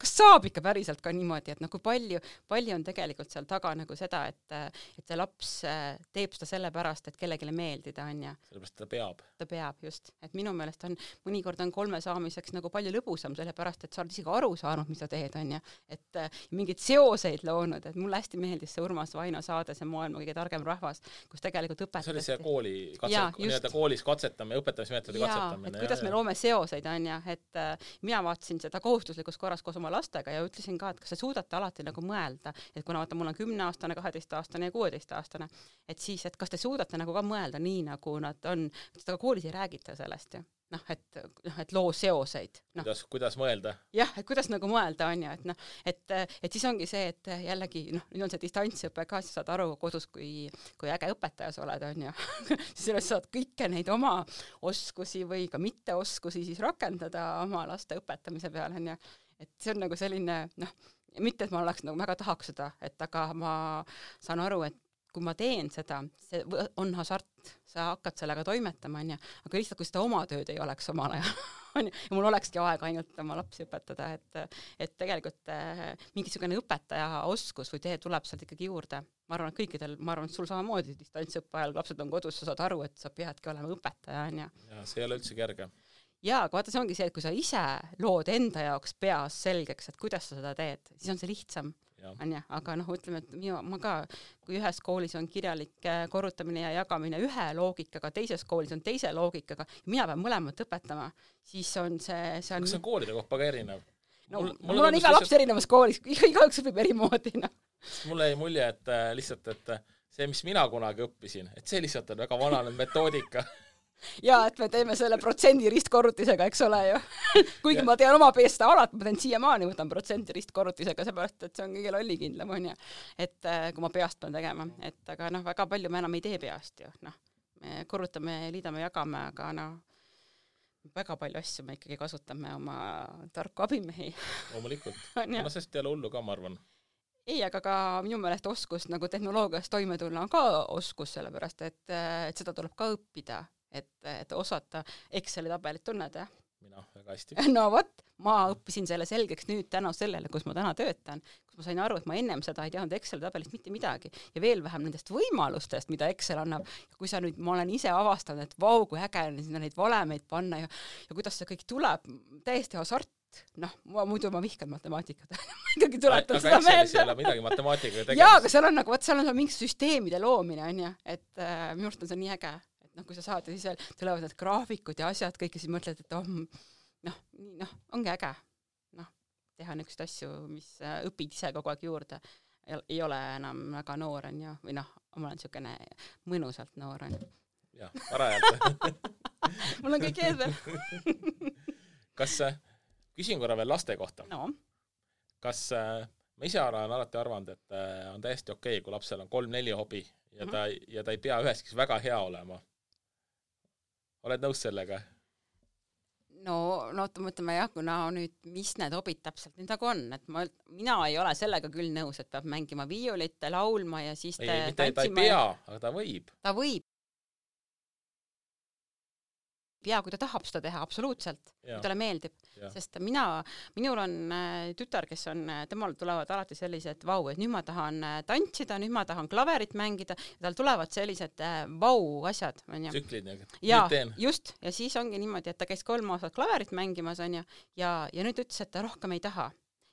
kas saab ikka päriselt ka niimoodi, et nagu palju, palju on tegelikult seal taga nagu seda, et, et see laps äh, teeb seda sellepärast, et kellelegi meeldida, onju. sellepärast ta peab. ta peab, just. et minu meelest on, mõnikord on kolme saamiseks nagu palju lõbusam, sellepärast et sa oled isegi aru saanud, mis sa teed, onju. et äh, mingeid seoseid loonud, et mulle hästi meeldis see Urmas Vaino saade, see Maailma kõige targem rahvas, kus tegelikult õpetati see oli see kooli katset-, nii-öelda koolis katsetamine, õpetamismeetodi katsetamine. et kuidas me loome seoseid, onju, et äh, mina vaatasin seda kohustuslikus korras koos oma lastega ja ütlesin ka, et kas te suudate alati nagu mõelda, et kuna vaata, mul on kümneaastane, kaheteistaastane ja kuueteistaastane, et siis, et kas te suudate nagu ka mõelda nii, nagu nad on, aga koolis ei räägita sellest ju noh, et noh, et loo seoseid no.. kuidas, kuidas mõelda? jah, et kuidas nagu mõelda, on ju, et noh, et, et siis ongi see, et jällegi noh, nüüd on see distantsõpe ka, sa saad aru kodus, kui, kui äge õpetaja sa oled, on ju siis sellest saad kõiki neid oma oskusi või ka mitteoskusi siis rakendada oma laste õpetamise peal, on ju. Et see on nagu selline noh, mitte et ma oleks nagu väga tahaks seda, et aga ma saan aru, et kui ma teen seda, see on hasart, sa hakkad sellega toimetama, onju, aga lihtsalt kui seda oma tööd ei oleks omal ajal onju, ja mul olekski aega ainult oma lapsi õpetada, et, et tegelikult äh, mingisugune õpetaja oskus või tee tuleb sealt ikkagi juurde. ma arvan, et kõikidel, ma arvan, et sul samamoodi distantsõppe ajal, kui lapsed on kodus, sa saad aru, et sa peadki olema õpetaja, onju. jaa, see ei ole üldse kerge jaa, aga vaata, see ongi see, et kui sa ise lood enda jaoks peas selgeks, et kuidas sa seda teed, siis on see lihtsam onju, aga noh, ütleme, et minu, ma ka, kui ühes koolis on kirjalik äh, korrutamine ja jagamine ühe loogikaga, teises koolis on teise loogikaga, mina pean mõlemat õpetama, siis on see, see on kas see on koolide kohta ka erinev? no mul, mul, mul on iga laps erinevas koolis, igaüks õpib eri moodi, noh. mulle jäi mulje, et äh, lihtsalt, et äh, see, mis mina kunagi õppisin, et see lihtsalt on väga vananenud metoodika ja et me teeme selle protsendi ristkorrutisega, eks ole ju kuigi ja. ma tean oma peest alati, ma teen siiamaani, võtan protsendi ristkorrutisega, seepärast et see on kõige lollikindlam, onju. et äh, kui ma peast pean tegema, et aga noh, väga palju me enam ei tee peast ju, noh. me korrutame, liidame, jagame, aga noh, väga palju asju me ikkagi kasutame oma tarku abimehi. loomulikult no sest ei ole hullu ka, ma arvan ei, aga ka minu meelest oskus nagu tehnoloogias toime tulla on ka oskus, sellepärast et, et seda tuleb ka õppida et, et osata Exceli tabelit tunned, jah? mina väga hästi. no vot, ma õppisin selle selgeks nüüd tänu sellele, kus ma täna töötan, kus ma sain aru, et ma ennem seda ei teadnud Exceli tabelist mitte midagi ja veel vähem nendest võimalustest, mida Excel annab. kui sa nüüd, ma olen ise avastanud, et vau, kui äge on sinna neid valemeid panna ja, ja kuidas see kõik tuleb, täiesti hasart noh, ma muidu ma vihkan matemaatikat ikkagi tuletan seda meelde. ei ole midagi matemaatikaga tegemist. jaa, aga seal on nagu, vot seal on mingi süsteemide loomine, onju, et äh, minu arust on see nii äge et noh, kui sa saad ja siis veel tulevad need graafikud ja asjad kõik ja siis mõtled, et oh, noh, noh, ongi äge, noh, teha niisuguseid asju, mis äh, õpid ise kogu aeg juurde. ei ole enam väga noor, on ju, või noh, ma olen niisugune mõnusalt noor, on ju. jah, parajalt mul on kõik ees veel kas, äh, küsin korra veel laste kohta. No.. kas äh, ma ise olen alati arvanud, et on täiesti okei okay,, kui lapsel on kolm-neli hobi ja ta, ja ta ei pea üheski väga hea olema oled nõus sellega? no, no oota, mõtleme jah, kuna nüüd, mis need hobid täpselt nüüd nagu on, et ma, mina ei ole sellega küll nõus, et peab mängima viiulit, laulma ja siis ei, mitte, ta ei pea, aga ta võib. ta võib, ja kui ta tahab seda teha, absoluutselt, kui talle meeldib, sest mina, minul on äh, tütar, kes on, äh, temal tulevad alati sellised vau, et nüüd ma tahan äh, tantsida, nüüd ma tahan klaverit mängida tal tulevad sellised vau asjad, onju. tsüklid nagu. ja just, ja siis ongi niimoodi, et ta käis kolm aastat klaverit mängimas, onju, ja, ja nüüd ütles, et ta rohkem ei taha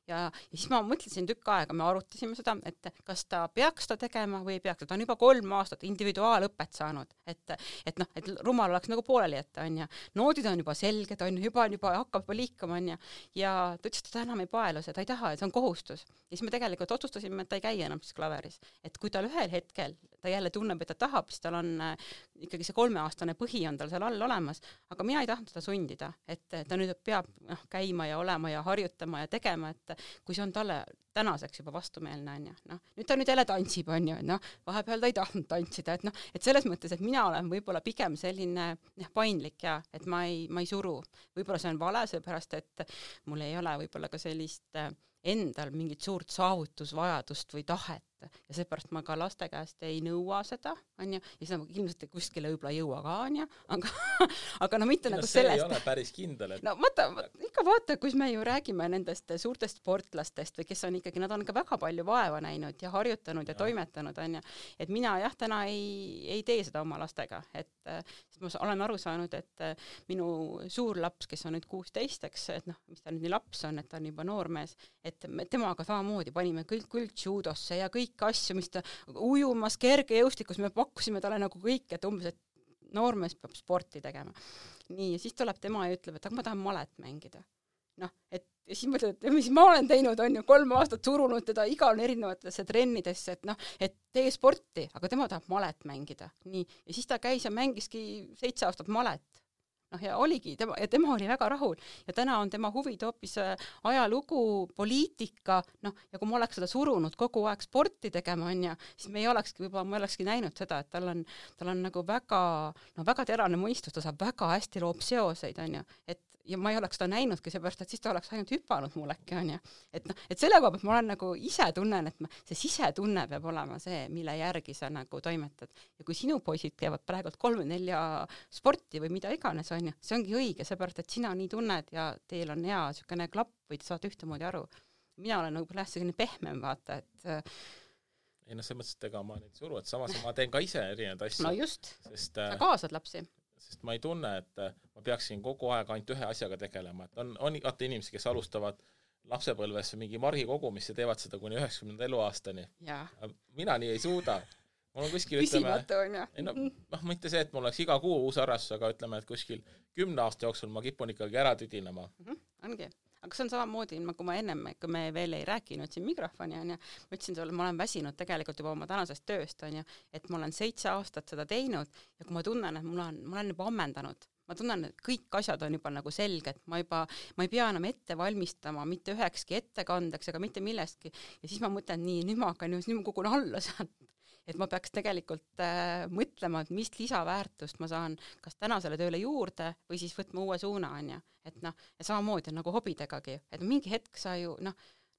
ja, ja siis ma mõtlesin tükk aega, me arutasime seda, et kas ta peaks seda tegema või ei peaks, ta on juba kolm aastat individuaalõpet saanud, et, et noh, et rumal oleks nagu pooleli jätta, onju. noodid on juba selged, onju, juba on juba, hakkab juba liikuma, onju. ja ta ütles, et ta enam ei paelu seda, ta ei taha, et see on kohustus. ja siis me tegelikult otsustasime, et ta ei käi enam siis klaveris. et kui tal ühel hetkel ta jälle tunneb, et ta tahab, siis tal on äh, ikkagi see kolmeaastane põhi on tal seal all olemas, aga mina ei tahtnud teda sundida, et ta nüüd peab noh, käima ja olema ja harjutama ja tegema, et kui see on talle tänaseks juba vastumeelne, onju, noh, nüüd ta nüüd jälle tantsib, onju, et noh, vahepeal ta ei tahtnud tantsida, et noh, et selles mõttes, et mina olen võib-olla pigem selline noh, paindlik ja et ma ei, ma ei suru. võib-olla see on vale, seepärast et mul ei ole võib-olla ka sellist äh, endal mingit suurt saavutusvajadust või tahet ja seepärast ma ka laste käest ei nõua seda, onju, ja siis nagu ilmselt kuskile võib-olla ei jõua ka, onju, aga aga no mitte no, nagu sellest. ei ole päris kindel, et no vaata, ikka vaata, kus me ju räägime nendest suurtest sportlastest või kes on ikkagi, nad on ikka väga palju vaeva näinud ja harjutanud ja, ja toimetanud, onju. et mina jah, täna ei, ei tee seda oma lastega, et sest ma olen aru saanud, et minu suur laps, kes on nüüd kuusteist, eks, et noh, mis ta nüüd nii laps on, et ta on juba noormees, et me temaga samamoodi panime kõik küll judosse ja kõik kõiki asju, mis ta ujumas, kergejõustikus, me pakkusime talle nagu kõike, et umbes, et noormees peab sporti tegema. nii, ja siis tuleb tema ja ütleb, et aga ma tahan malet mängida. noh, et ja siis mõtled, et mis ma olen teinud, on ju, kolm aastat surunud teda igal erinevatesse trennidesse, et noh, et tee sporti, aga tema tahab malet mängida. nii, ja siis ta käis ja mängiski seitse aastat malet noh, ja oligi tema ja tema oli väga rahul ja täna on tema huvid hoopis äh, ajalugu, poliitika, noh, ja kui ma oleks seda surunud kogu aeg sporti tegema, onju, siis me ei olekski, võib-olla ma ei olekski näinud seda, et tal on, tal on nagu väga, no väga terane mõistus, ta saab väga hästi loob seoseid, onju, et ja ma ei oleks seda näinudki, seepärast et siis ta oleks ainult hüpanud mul äkki, onju. et noh, et selle koha pealt ma olen nagu ise tunnen, et ma, see sisetunne peab olema see, mille järgi sa nagu toimetad. ja kui sinu poisid teevad praegult kolme-nelja sporti või mida iganes, onju, see ongi õige, seepärast et sina nii tunned ja teil on hea niisugune klapp või te saate ühtemoodi aru. mina olen nagu jah, selline pehmem, vaata, et ei noh, selles mõttes, et ega ma neid ei suru, et samas ma teen ka ise erinevaid asju. no just, sest sa kaasad lapsi sest ma ei tunne, et äh, ma peaksin kogu aeg ainult ühe asjaga tegelema, et on, on vaata inimesi, kes alustavad lapsepõlves mingi margi kogumist ja teevad seda kuni üheksakümnenda eluaastani. mina nii ei suuda. Mul on kuskil püsimatu on ju. ei no, noh, mitte see, et mul oleks iga kuu uus harrastus, aga ütleme, et kuskil kümne aasta jooksul ma kipun ikkagi ära tüdinema mm. -hmm, ongi aga see on samamoodi, nagu ma ennem, kui me veel ei rääkinud siin mikrofoni onju, ma ütlesin sulle, ma olen väsinud tegelikult juba oma tänasest tööst onju, et ma olen seitse aastat seda teinud ja kui ma tunnen, et mul on, ma olen juba ammendanud, ma tunnen, et kõik asjad on juba nagu selged, ma juba, ma ei pea enam ette valmistama mitte ühekski ettekandeks ega mitte millestki ja siis ma mõtlen, nii, nüüd ma hakkan nüüd ma kukun alla sealt et ma peaks tegelikult äh, mõtlema, et mis lisaväärtust ma saan kas tänasele tööle juurde või siis võtma uue suuna, on ju. et noh, ja samamoodi on nagu hobidegagi, et mingi hetk sa ju noh,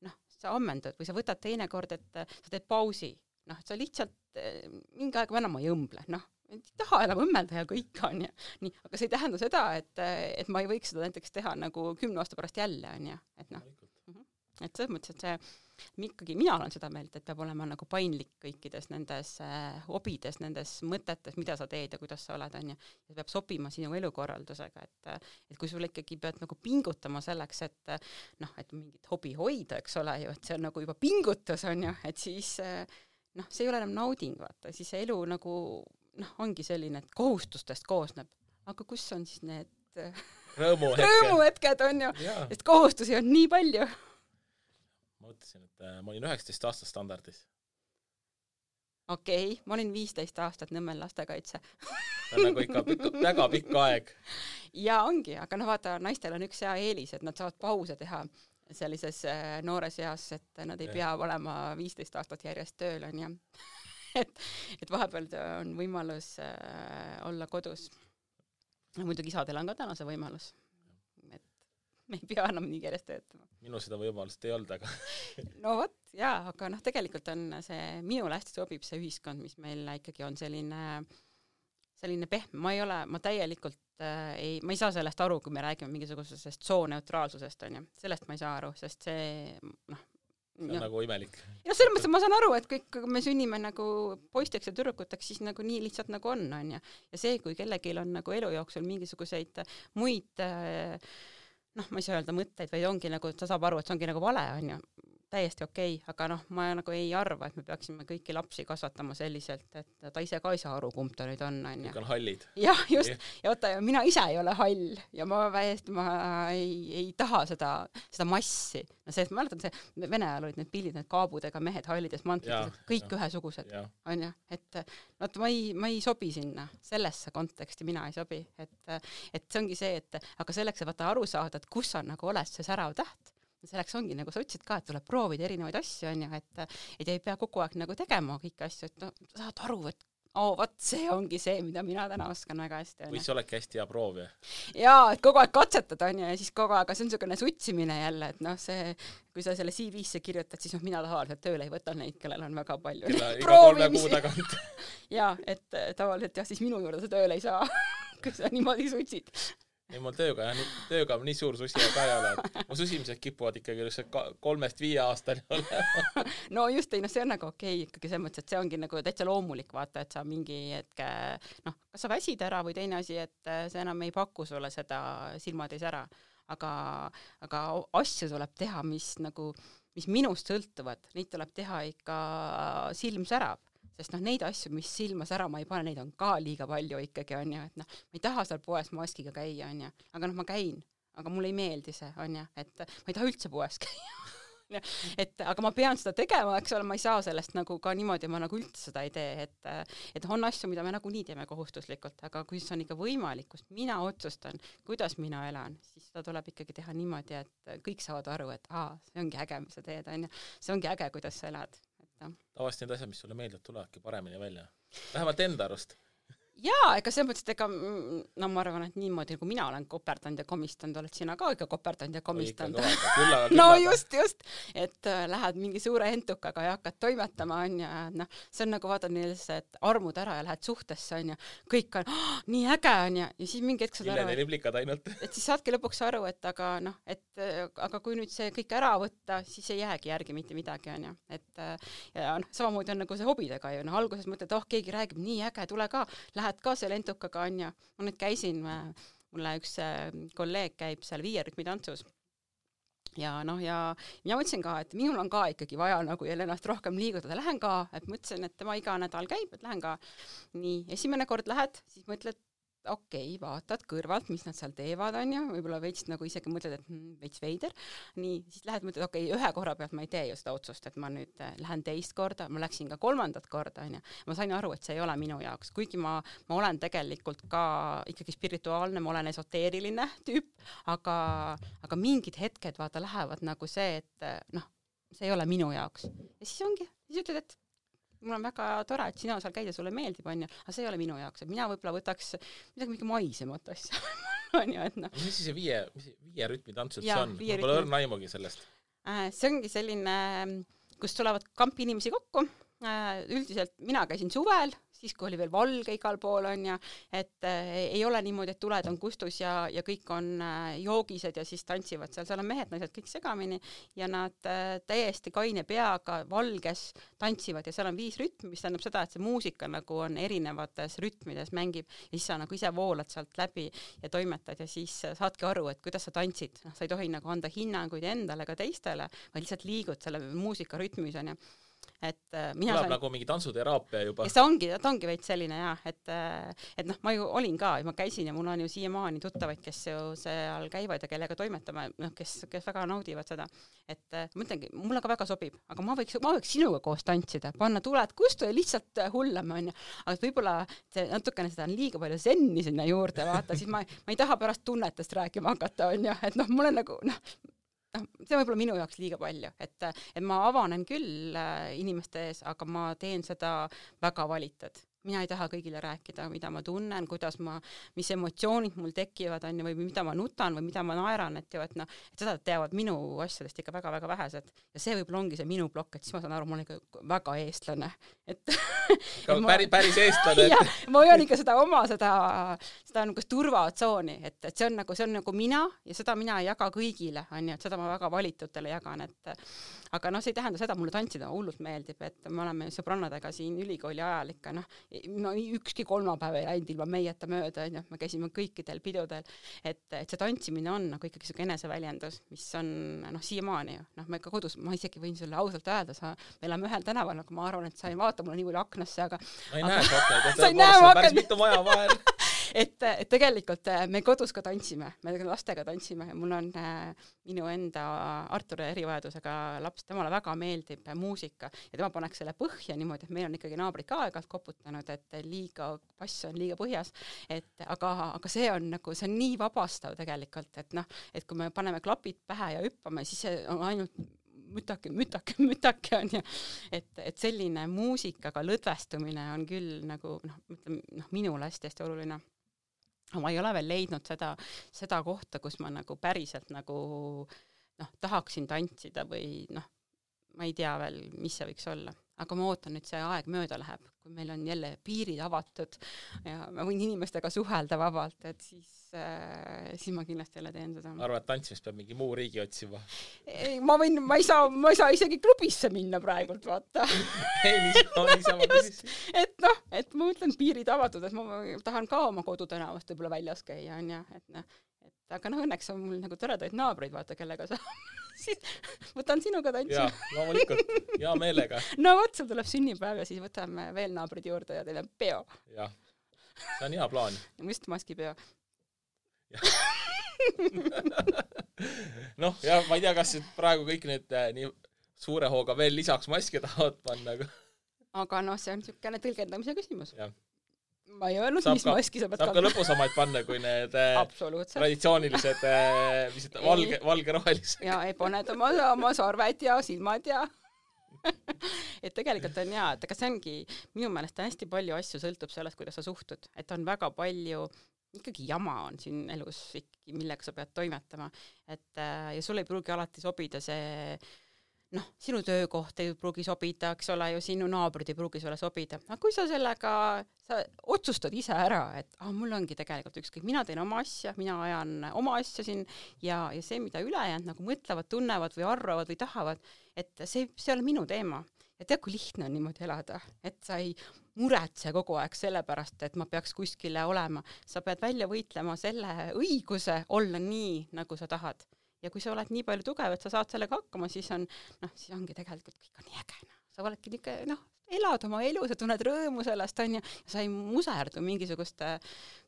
noh, sa ammendud või sa võtad teinekord, et äh, sa teed pausi, noh, et sa lihtsalt äh, mingi aeg enam ei õmble, noh, ei taha enam õmmelda ja kõik on ju, nii, aga see ei tähenda seda, et, äh, et ma ei võiks seda näiteks teha nagu kümne aasta pärast jälle, on ju, et noh, mhm. et selles mõttes, et see ikkagi mina olen seda meelt, et peab olema nagu paindlik kõikides nendes äh, hobides, nendes mõtetes, mida sa teed ja kuidas sa oled, on ju. ja peab sobima sinu elukorraldusega, et et kui sul ikkagi pead nagu pingutama selleks, et noh, et mingit hobi hoida, eks ole ju, et see on nagu juba pingutus, on ju, et siis noh, see ei ole enam nauding, vaata, siis see elu nagu noh, ongi selline, et kohustustest koosneb. aga kus on siis need rõõmuhetked, rõõmuhetked on ju, sest kohustusi on nii palju mõtlesin, et äh, ma olin üheksateist aastat standardis. okei okay,, ma olin viisteist aastat Nõmmel lastekaitse nagu ikka pikk, väga pikk aeg. ja ongi, aga noh, vaata, naistel on üks hea eelis, et nad saavad pause teha sellises äh, noores eas, et nad ei ja. pea olema viisteist aastat järjest tööl, onju et, et vahepeal on võimalus äh, olla kodus. muidugi isadel on ka täna see võimalus me ei pea enam nii järjest töötama. minul seda võimalust ei olnud, aga no vot, jaa, aga noh, tegelikult on see, minule hästi sobib see ühiskond, mis meil ikkagi on selline, selline pehme, ma ei ole, ma täielikult äh, ei, ma ei saa sellest aru, kui me räägime mingisugusest sooneutraalsusest, on ju, sellest ma ei saa aru, sest see noh, see on ja. nagu imelik. noh, selles mõttes, et ma saan aru, et kõik, kui me sünnime nagu poisteks ja tüdrukuteks, siis nagu nii lihtsalt nagu on, on ju. ja see, kui kellelgi on nagu elu jooksul mingisuguseid muid äh, noh, ma ei saa öelda mõtteid, vaid ongi nagu, ta saab aru, et see ongi nagu vale, on ju, täiesti okei okay,, aga noh, ma nagu ei arva, et me peaksime kõiki lapsi kasvatama selliselt, et ta ise ka ei saa aru, kumb ta nüüd on, on ju. kõik on hallid. jah, just, ja vaata, mina ise ei ole hall ja ma täiesti, ma ei, ei taha seda, seda massi. no see, ma mäletan, see Vene ajal olid need pildid, need kaabudega mehed hallides mantlites, kõik ja, ühesugused, on ju, et vot ma ei, ma ei sobi sinna, sellesse konteksti mina ei sobi, et, et see ongi see, et aga selleks, et vaata aru saada, et kus on nagu oled see särav täht selleks ongi, nagu sa ütlesid ka, et tuleb proovida erinevaid asju, on ju, et et ei pea kogu aeg nagu tegema kõiki asju, et no saad aru, et oo oh,, vot see ongi see, mida mina täna oskan väga hästi. või sa oledki hästi hea proovija. jaa, et kogu aeg katsetad, on ju, ja siis kogu aeg, aga see on niisugune sutsimine jälle, et noh, see, kui sa selle CV-sse kirjutad, siis noh, mina tavaliselt tööle ei võta neid, kellel on väga palju tagant jaa, et tavaliselt jah, siis minu juurde sa tööle ei saa kui sa niimoodi sutsid ei mul tööga jah, tööga nii suur susija ka ei ole, et mu susimised kipuvad ikkagi lihtsalt kolmest viie aastani olema. No just, ei noh, see on nagu okei okay, ikkagi selles mõttes, et see ongi nagu täitsa loomulik, vaata, et sa mingi hetk noh, kas sa väsid ära või teine asi, et see enam ei paku sulle seda silmatäis ära, aga, aga asju tuleb teha, mis nagu, mis minust sõltuvad, neid tuleb teha ikka silm särav sest noh, neid asju, mis silma särama ei pane, neid on ka liiga palju ikkagi onju, et noh, ma ei taha seal poes maskiga käia onju, aga noh, ma käin, aga mulle ei meeldi see, onju, et ma ei taha üldse poes käia et aga ma pean seda tegema, eks ole, ma ei saa sellest nagu ka niimoodi, ma nagu üldse seda ei tee, et et on asju, mida me nagunii teeme kohustuslikult, aga kui see on ikka võimalik, kust mina otsustan, kuidas mina elan, siis seda tuleb ikkagi teha niimoodi, et kõik saavad aru, et aa, see ongi äge, mis sa teed, onju. see ongi äge, kuidas sa elad. Tavaliselt need asjad, mis sulle meeldivad, tulevadki paremini välja. vähemalt enda arust jaa, ega selles mõttes, et ega mm, no ma arvan, et niimoodi nagu mina olen koperdanud ja komistanud, oled sina ka ikka koperdanud ja komistanud. no just, just, et äh, lähed mingi suure entukaga ja hakkad toimetama, onju, noh, see on nagu vaatad neile lihtsalt armud ära ja lähed suhtesse, onju, kõik on oh, nii äge, onju, ja siis mingi hetk saad aru, et, ainult. et siis saadki lõpuks aru, et aga noh, et äh, aga kui nüüd see kõik ära võtta, siis ei jäägi järgi mitte midagi, onju, et äh, ja noh, samamoodi on nagu see hobidega ju, noh, alguses mõtled, oh, keegi räägib, nii äge, tule ka, lähed ka selle entukaga onju, ma nüüd käisin, mulle üks äh, kolleeg käib seal viierütmitantsus ja noh, ja mina mõtlesin ka, et minul on ka ikkagi vaja nagu jälle ennast rohkem liigutada, lähen ka, et mõtlesin, et tema iga nädal käib, et lähen ka. nii, esimene kord lähed, siis mõtled, okei okay,, vaatad kõrvalt, mis nad seal teevad, onju, võib-olla veits nagu isegi mõtled, et hmm, veits veider, nii, siis lähed mõtled, okei okay,, ühe korra pealt ma ei tee ju seda otsust, et ma nüüd äh, lähen teist korda, ma läksin ka kolmandat korda, onju. ma sain aru, et see ei ole minu jaoks, kuigi ma, ma olen tegelikult ka ikkagi spirituaalne, ma olen esoteeriline tüüp, aga, aga mingid hetked vaata lähevad nagu see, et noh, see ei ole minu jaoks. ja siis ongi, siis ütled, et mul on väga tore, et sina seal käid ja sulle meeldib, onju, aga see ei ole minu jaoks, et mina võib-olla võtaks midagi, mingi maisemat asja onju, et noh. mis siis see viie, mis see viie rütmi tants üldse on? mul pole õrna aimugi sellest. Äh, see ongi selline, kus tulevad kampi inimesi kokku, äh, üldiselt mina käisin suvel siis kui oli veel valge igal pool onju, et äh, ei ole niimoodi, et tuled on kustus ja, ja kõik on äh, joogised ja siis tantsivad seal, seal on mehed-naised kõik segamini ja nad äh, täiesti kaine peaga valges tantsivad ja seal on viis rütmi, mis tähendab seda, et see muusika nagu on erinevates rütmides mängib. Ja siis sa nagu ise voolad sealt läbi ja toimetad ja siis saadki aru, et kuidas sa tantsid, noh, sa ei tohi nagu anda hinnanguid endale ega teistele, vaid lihtsalt liigud selle muusika rütmis onju et äh, mina kõlab sain... nagu mingi tantsuteraapia juba. see ongi, ta ongi veits selline jah, et äh, et noh, ma ju olin ka, ma käisin ja mul on ju siiamaani tuttavaid, kes ju seal käivad ja kellega toimetame, noh, kes, kes väga naudivad seda. et äh, ma mõtlengi, mulle ka väga sobib, aga ma võiks, ma võiks sinuga koos tantsida, panna tuled kustu ja lihtsalt hullame onju. aga võib-olla see natukene seda on liiga palju zenni sinna juurde vaata, siis ma, ma ei taha pärast tunnetest rääkima hakata onju, et noh, mul on nagu noh, noh, see on võib-olla minu jaoks liiga palju, et, et ma avanen küll äh, inimeste ees, aga ma teen seda väga valitud mina ei taha kõigile rääkida, mida ma tunnen, kuidas ma, mis emotsioonid mul tekivad, on ju, või mida ma nutan või mida ma naeran, et ju, et noh, et seda teavad minu asjadest ikka väga-väga vähesed. ja see võib-olla ongi see minu plokk, et siis ma saan aru, ma olen ikka väga eestlane, et et ma, päris, päris eestlane et.... ma hoian ikka seda oma, seda, seda nagu turvatsooni, et, et see on nagu, see on nagu mina ja seda mina ei jaga kõigile, on ju, et seda ma väga valitutele jagan, et aga noh, see ei tähenda seda, mulle tantsida hullult meeldib, et me oleme sõbrannadega siin ülikooli ajal ikka noh, no ükski kolmapäev ei läinud ilma meieta mööda, onju, me käisime kõikidel pidudel, et, et see tantsimine on nagu ikkagi siuke eneseväljendus, mis on noh, siiamaani ju, noh, me ka kodus, ma isegi võin sulle ausalt öelda, sa, me elame ühel tänaval, aga ma arvan, et sa ei vaata mulle nii palju aknasse, aga ma ei näe su aknaid, sa ei näe mu aknaid. päris mitu maja vahel et, et tegelikult äh, me kodus ka tantsime, me lastega tantsime ja mul on äh, minu enda Arturi erivajadusega laps, temale väga meeldib muusika ja tema paneks selle põhja niimoodi, et meil on ikkagi naabrid ka aeg-ajalt koputanud, et liiga, bass on liiga põhjas, et aga, aga see on nagu, see on nii vabastav tegelikult, et noh, et kui me paneme klapid pähe ja hüppame, siis see on ainult mütake, mütake, mütake onju. et, et selline muusikaga lõdvestumine on küll nagu noh, ütleme noh, minule hästi-hästi oluline ma ei ole veel leidnud seda, seda kohta, kus ma nagu päriselt nagu noh, tahaksin tantsida või noh, ma ei tea veel, mis see võiks olla, aga ma ootan, et see aeg mööda läheb, kui meil on jälle piirid avatud ja ma võin inimestega suhelda vabalt, et siis siis ma kindlasti jälle teen seda. arvad, tantsimist peab mingi muu riigi otsima? ei, ma võin, ma ei saa, ma ei saa isegi klubisse minna praegult, vaata ei, niisama, niisama küsis. et noh, et ma mõtlen piirid avatud, et ma tahan ka oma kodutänavast võib-olla väljas käia, onju, et noh, et aga noh, õnneks on mul nagu toredaid naabreid, vaata, kellega sa siis võtan sinuga tantsima. jaa, loomulikult, hea meelega. no vot, sul tuleb sünnipäev ja siis võtame veel naabrid juurde ja teeme peo. jah, see on hea plaan. mustmaskipeo. Noh, jah, ma ei tea, kas praegu kõik need äh, nii suure hooga veel lisaks maske tahavad panna, aga aga noh, see on niisugune tõlgendamise küsimus. ma ei öelnud, mis ka, maski sa pead saab kandma. ka lõbusamaid panna kui need äh, traditsioonilised äh, mis ütleme, valge, valgerohelised. ja ei, paned oma, oma sorved ja silmad ja et tegelikult on jaa, et ega see ongi, minu meelest hästi palju asju sõltub sellest, kuidas sa suhtud, et on väga palju ikkagi jama on siin elus ikkagi, millega sa pead toimetama, et äh, ja sul ei pruugi alati sobida see noh, sinu töökoht ei pruugi sobida, eks ole ju, sinu naabrid ei pruugi sulle sobida, aga kui sa sellega, sa otsustad ise ära, et ah, mul ongi tegelikult ükskõik, mina teen oma asja, mina ajan oma asja siin ja, ja see, mida ülejäänud nagu mõtlevad, tunnevad või arvavad või tahavad, et see, see ei ole minu teema. Ja tead, kui lihtne on niimoodi elada, et sa ei muretse kogu aeg selle pärast, et ma peaks kuskile olema, sa pead välja võitlema selle õiguse olla nii, nagu sa tahad. Ja kui sa oled nii palju tugev, et sa saad sellega hakkama, siis on noh, siis ongi tegelikult kõik on nii äge, noh, sa oledki niisugune noh, elad oma elu, sa tunned rõõmu sellest, on ju, ja sa ei muserdu mingisuguste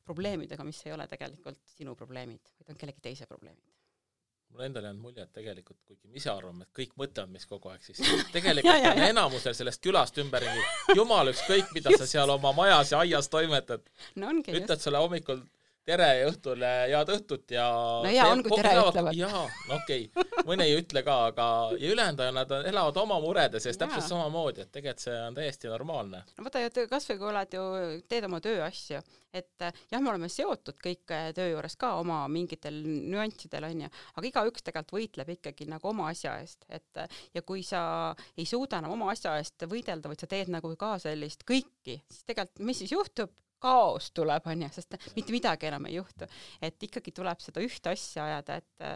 probleemidega, mis ei ole tegelikult sinu probleemid, vaid on kellegi teise probleemid mulle endale jäänud mulje, et tegelikult kuigi me ise arvame, et kõik mõtlevad meist kogu aeg, siis tegelikult on enamusel sellest külast ümberringi jumal ükskõik, mida sa seal oma majas ja aias toimetad. No. ütled sulle hommikul tere ja õhtule head õhtut ja no hea on, kui tere ütlevad. jaa, no okei okay., mõni ei ütle ka, aga ja ülejäänud nad elavad oma murede sees täpselt samamoodi, et tegelikult see on täiesti normaalne. no vaata, et kas või kui oled ju, teed oma tööasju, et jah, me oleme seotud kõik töö juures ka oma mingitel nüanssidel, on ju, aga igaüks tegelikult võitleb ikkagi nagu oma asja eest, et ja kui sa ei suuda enam oma asja eest võidelda, vaid sa teed nagu ka sellist kõiki, siis tegelikult mis siis juhtub? Kaos tuleb, onju, sest mitte midagi enam ei juhtu. et ikkagi tuleb seda ühte asja ajada, et,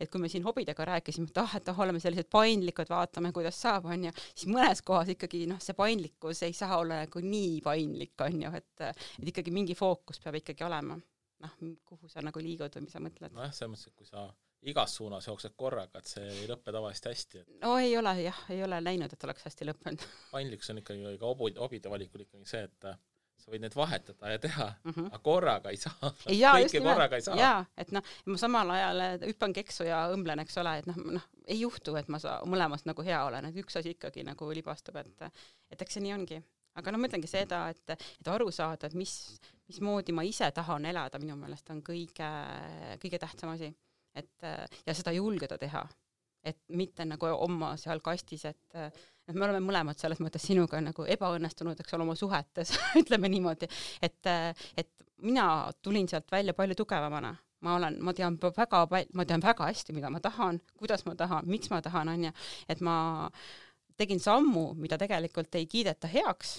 et kui me siin hobidega rääkisime, et ah, et ah, oleme sellised paindlikud, vaatame, kuidas saab, onju, siis mõnes kohas ikkagi noh, see paindlikkus ei saa olla nagu nii paindlik, onju, et, et ikkagi mingi fookus peab ikkagi olema. noh, kuhu sa nagu liigud või mis sa mõtled. nojah, selles mõttes, et kui sa igas suunas jooksed korraga, et see ei lõpe tavaliselt hästi et.... no ei ole jah, ei ole näinud, et oleks hästi lõppenud paindlikkus on ikkagi ka hobide, valikul ikkagi see, et sa võid need vahetada ja teha mm, -hmm. aga korraga ei saa. kõike korraga ei saa. jaa, et noh, ma samal ajal hüppan keksu ja õmblen, eks ole, et noh, noh, ei juhtu, et ma saa-, mõlemast nagu hea olen, et üks asi ikkagi nagu libastub, et et eks see nii ongi. aga noh, ma ütlengi seda, et, et aru saada, et mis, mismoodi ma ise tahan elada, minu meelest on kõige, kõige tähtsam asi. et ja seda julgeda teha. et mitte nagu oma seal kastis, et et me oleme mõlemad selles mõttes sinuga nagu ebaõnnestunud, eks ole, oma suhetes ütleme niimoodi, et, et mina tulin sealt välja palju tugevamana, ma olen, ma tean väga pal-, ma tean väga hästi, mida ma tahan, kuidas ma tahan, miks ma tahan, onju, et ma tegin sammu, mida tegelikult ei kiideta heaks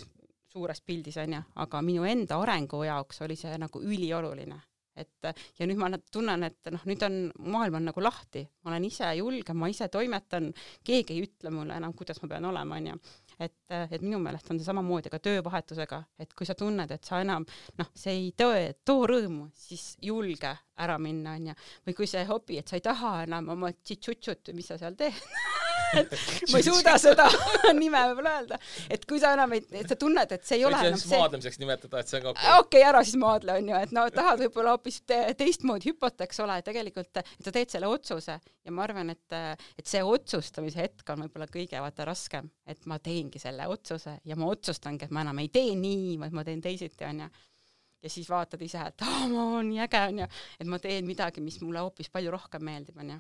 suures pildis, onju, aga minu enda arengu jaoks oli see nagu ülioluline et ja nüüd ma tunnen, et noh, nüüd on, maailm on nagu lahti, ma olen ise julge, ma ise toimetan, keegi ei ütle mulle enam, kuidas ma pean olema, onju. et, et minu meelest on see samamoodi ka töövahetusega, et kui sa tunned, et sa enam noh, see ei too, too rõõmu, siis julge ära minna, onju. või kui see hobi, et sa ei taha enam oma tšitšutšut või mis sa seal teed ma ei suuda seda nime võib-olla öelda, et kui sa enam ei, et sa tunned, et see ei ole enam see. maadlemiseks nimetada, et see on ka okei. Okay. ära siis maadle, onju, et no tahad võib-olla hoopis te teistmoodi hüpata, eks ole, tegelikult, et sa teed selle otsuse. Ja ma arvan, et, et see otsustamise hetk on võib-olla kõige vaata raskem, et ma teengi selle otsuse ja ma otsustangi, et ma enam ei tee nii, vaid ma teen teisiti, onju ja siis vaatad ise, et aa oh,, ma nii äge onju, et ma teen midagi, mis mulle hoopis palju rohkem meeldib, onju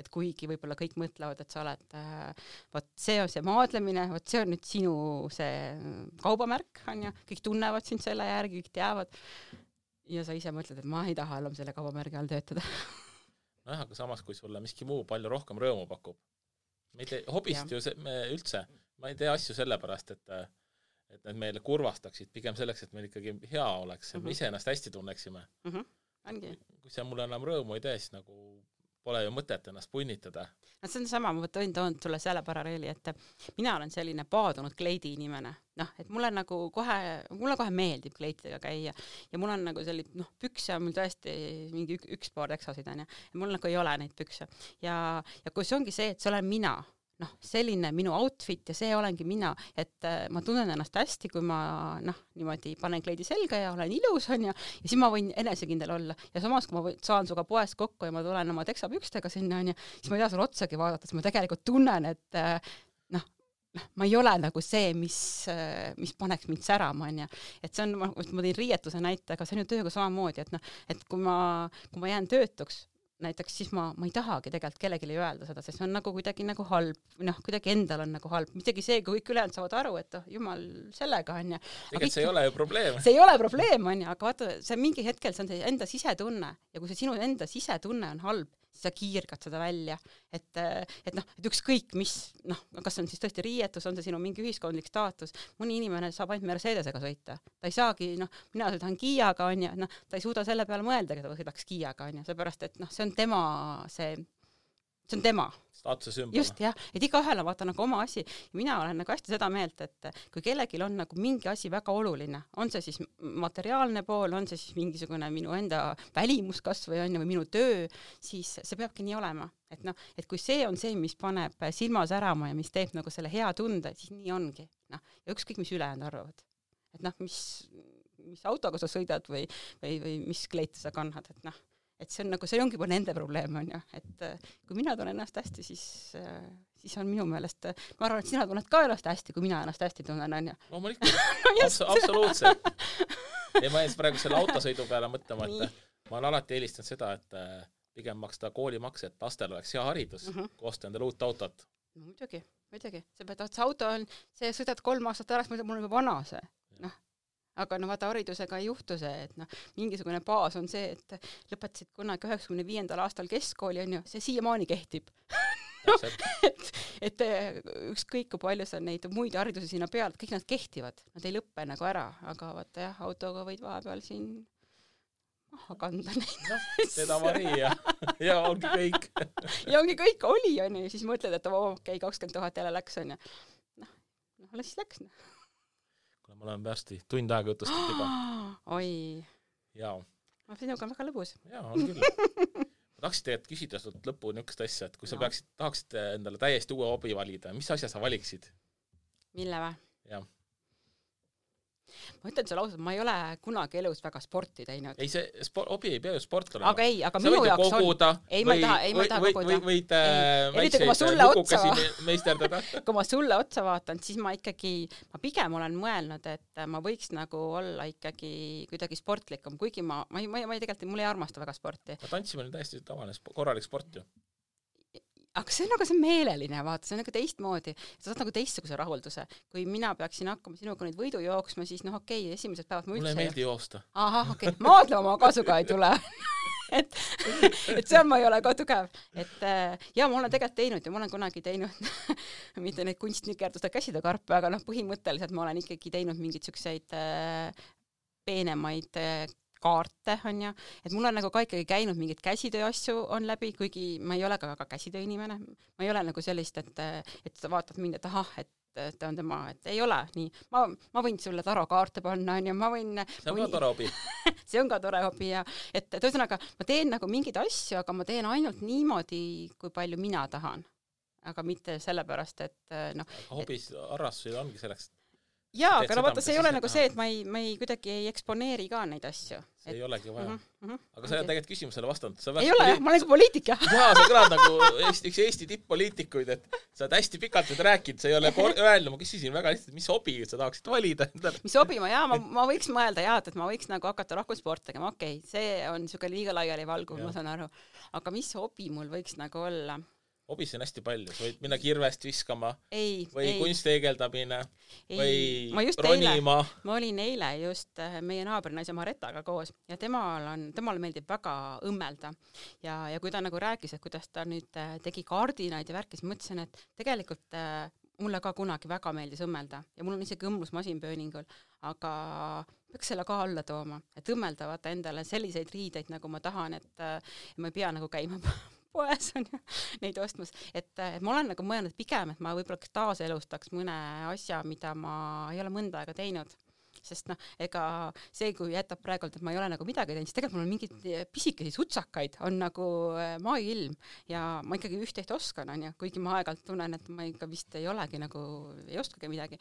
et kuigi võib-olla kõik mõtlevad, et sa oled äh, vot see on see maadlemine, vot see on nüüd sinu see kaubamärk, on ju, kõik tunnevad sind selle järgi, kõik teavad, ja sa ise mõtled, et ma ei taha enam selle kaubamärgi all töötada nojah, aga samas, kui sulle miski muu palju rohkem rõõmu pakub, me ei tee, hobist ja. ju see, me üldse, ma ei tee asju sellepärast, et et need meile kurvastaksid, pigem selleks, et meil ikkagi hea oleks, et mm -hmm. me ise ennast hästi tunneksime mm. -hmm. ongi. kui see mulle enam rõõmu ei tee, siis nagu pole ju mõtet ennast punnitada. no see on sama, ma toon, toon sulle selle paralleeli, et mina olen selline paadunud kleidi inimene, noh, et mulle nagu kohe, mulle kohe meeldib kleitidega käia. Ja mul on nagu selline noh, pükse on mul tõesti mingi ük, üks paar teksasid onju, mul nagu ei ole neid pükse. Ja, ja kui see ongi see, et see olen mina noh, selline minu outfit ja see olengi mina, et äh, ma tunnen ennast hästi, kui ma noh, niimoodi panen kleidi selga ja olen ilus, onju, ja siis ma võin enesekindel olla. ja samas, kui ma võin, saan sinuga poest kokku ja ma tulen oma teksapükstega sinna, onju, siis ma ei taha sulle otsagi vaadata, siis ma tegelikult tunnen, et äh, noh, noh, ma ei ole nagu see, mis, äh, mis paneks mind särama, onju. et see on, ma tõin riietuse näite, aga see on ju tööga samamoodi, et noh, et kui ma, kui ma jään töötuks, näiteks siis ma, ma ei tahagi tegelikult kellelegi öelda seda, sest see on nagu kuidagi nagu halb, noh, kuidagi endal on nagu halb, isegi see, kui kõik ülejäänud saavad aru, et oh jumal, sellega onju. tegelikult see ei ole ju probleem. see ei ole probleem onju, aga vaata, see mingi hetkel, see on see enda sisetunne ja kui see sinu enda sisetunne on halb, sa kiirgad seda välja, et, et noh, et ükskõik mis, noh, kas on siis tõesti riietus, on see sinu mingi ühiskondlik staatus, mõni inimene saab ainult Mercedesega sõita, ta ei saagi, noh, mina sõidan Kiiaga onju, noh, ta ei suuda selle peale mõeldagi, et ta sõidaks Kiiaga onju, seepärast et noh, see on tema see, see on tema. Staatuse sümbol. just jah, et igaühel on vaata nagu oma asi. Mina olen nagu hästi seda meelt, et kui kellelgi on nagu mingi asi väga oluline, on see siis materiaalne pool, on see siis mingisugune minu enda välimus kas või on ju, või minu töö, siis see peabki nii olema, et noh, et kui see on see, mis paneb silma särama ja mis teeb nagu selle hea tunde, siis nii ongi, noh, ja ükskõik, mis ülejäänud arvavad. et noh, mis, mis autoga sa sõidad või, või, või mis kleiti sa kannad, et noh et see on nagu, see ongi juba nende probleem, on ju, et äh, kui mina tunnen ennast hästi, siis, äh, siis on minu meelest, äh, ma arvan, et sina tunned ka ennast hästi, kui mina ennast hästi tunnen, on ju. loomulikult absoluutselt. ei, ma jäin praegu selle autosõidu peale mõtlema, et ma olen alati eelistanud seda, et pigem maksta koolimakse, et lastel oleks hea haridus mm, -hmm. kui osta endale uut autot. no muidugi, muidugi, sa pead, see auto on, see sõidad kolm aastat ära, siis mul on juba vana see, noh aga no vaata, haridusega ei juhtu see, et noh, mingisugune baas on see, et lõpetasid kunagi üheksakümne viiendal aastal keskkooli, on ju, see siiamaani kehtib. No, et, et ükskõik kui palju sa neid muid haridusi sinna peal, kõik nad kehtivad, nad ei lõpe nagu ära, aga vaata jah, autoga võid vahepeal siin maha kanda neid. noh, seda vari ja, ja ongi kõik. Ja ongi kõik, oli onju, siis mõtled, et oo, okei okay,, kakskümmend tuhat jälle läks onju. noh, noh, las siis läks noh kuule, me oleme varsti tund aega jutustanud juba. oi. jaa. sinuga on väga lõbus. jaa, on küll ma tahaks tegelikult küsida sinult lõppu niisugust asja, et kui sa no. peaksid, tahaksid endale täiesti uue hobi valida, mis asja sa valiksid? mille või? jah ma ütlen sulle ausalt, ma ei ole kunagi elus väga sporti teinud. ei, see sport, hobi ei pea ju sport olema. aga ei, aga sa minu jaoks koguda, on. ei, ma ei taha, ei, ma ei taha koguda. või võid äh, väikseid lukukesi meisterdada kui ma sulle otsa vaatan, siis ma ikkagi, ma pigem olen mõelnud, et ma võiks nagu olla ikkagi kuidagi sportlikum, kuigi ma, ma ei, ma ei, ma ei tegelikult, mul ei armasta väga sporti. tantsimine on täiesti tavaline korralik sport ju aga see on nagu, see on meeleline, vaata, see on nagu teistmoodi, sa saad nagu teistsuguse rahulduse. kui mina peaksin hakkama sinuga nüüd võidu jooksma, siis noh, okei okay,, esimesed päevad ma üldse mulle ei meeldi joosta. ahah, okei okay., maadlema ma kasuga ei tule et, et seal ma ei ole ka tugev, et äh, ja ma olen tegelikult teinud ja ma olen kunagi teinud mitte neid kunstnikerduste käsitöökarpe, aga noh, põhimõtteliselt ma olen ikkagi teinud mingeid siukseid äh, peenemaid äh, kaarte, on ju, et mul on nagu ka ikkagi käinud mingeid käsitöö asju on läbi, kuigi ma ei ole ka väga käsitöö inimene, ma ei ole nagu sellist, et, et sa vaatad mind, et ahah, et et ta on tema, et ei ole nii, ma, ma võin sulle tarokaarte panna, onju, ma võin. see on võin... ka tore hobi see on ka tore hobi ja et, et ühesõnaga ma teen nagu mingeid asju, aga ma teen ainult niimoodi, kui palju mina tahan. aga mitte sellepärast, et noh. hobis, harrastused ongi selleks, jaa, aga no vaata, see ei ole nagu see, et ma ei, ma ei kuidagi ei eksponeeri ka neid asju. see et... ei olegi vaja mm. -hmm, aga sa ei ole tegelikult küsimusele vastanud. ei ole jah, ma olen ka poliitik jah. jaa, sa kõlad nagu Eesti, üks Eesti tipp-poliitikuid, et sa oled hästi pikalt nüüd rääkinud, sa ei ole öelnud, ma küsisin väga lihtsalt, mis hobi sa tahaksid valida endale. mis hobi ma, jaa, ma, ma võiks mõelda jaa, et ma võiks nagu hakata rohkem sporti tegema, okei okay,, see on niisugune liiga laialivalguv, ma saan aru. aga mis hobi mul võiks nagu olla? Hobis on hästi palju, sa võid minna kirvest viskama ei, või ei. kunsteegeldamine või ma ronima. ma olin eile just äh, meie naabrinaise Maretaga koos ja temal on, temale meeldib väga õmmelda ja, ja kui ta nagu rääkis, et kuidas ta nüüd äh, tegi kardinaid ja värki, siis mõtlesin, et tegelikult äh, mulle ka kunagi väga meeldis õmmelda ja mul on isegi õmblusmasin pööningul, aga peaks selle ka alla tooma, et õmmelda vaata endale selliseid riideid, nagu ma tahan, et ma ei pea nagu käima poes on ju neid ostmas, et, et ma olen nagu mõelnud pigem, et ma võib-olla taaselustaks mõne asja, mida ma ei ole mõnda aega teinud. Sest noh, ega see, kui jätab praegult, et ma ei ole nagu midagi teinud, siis tegelikult mul on mingeid pisikesi sutsakaid on nagu äh, maailm ja ma ikkagi üht-teist oskan, onju, kuigi ma aeg-ajalt tunnen, et ma ikka vist ei olegi nagu, ei oskagi midagi.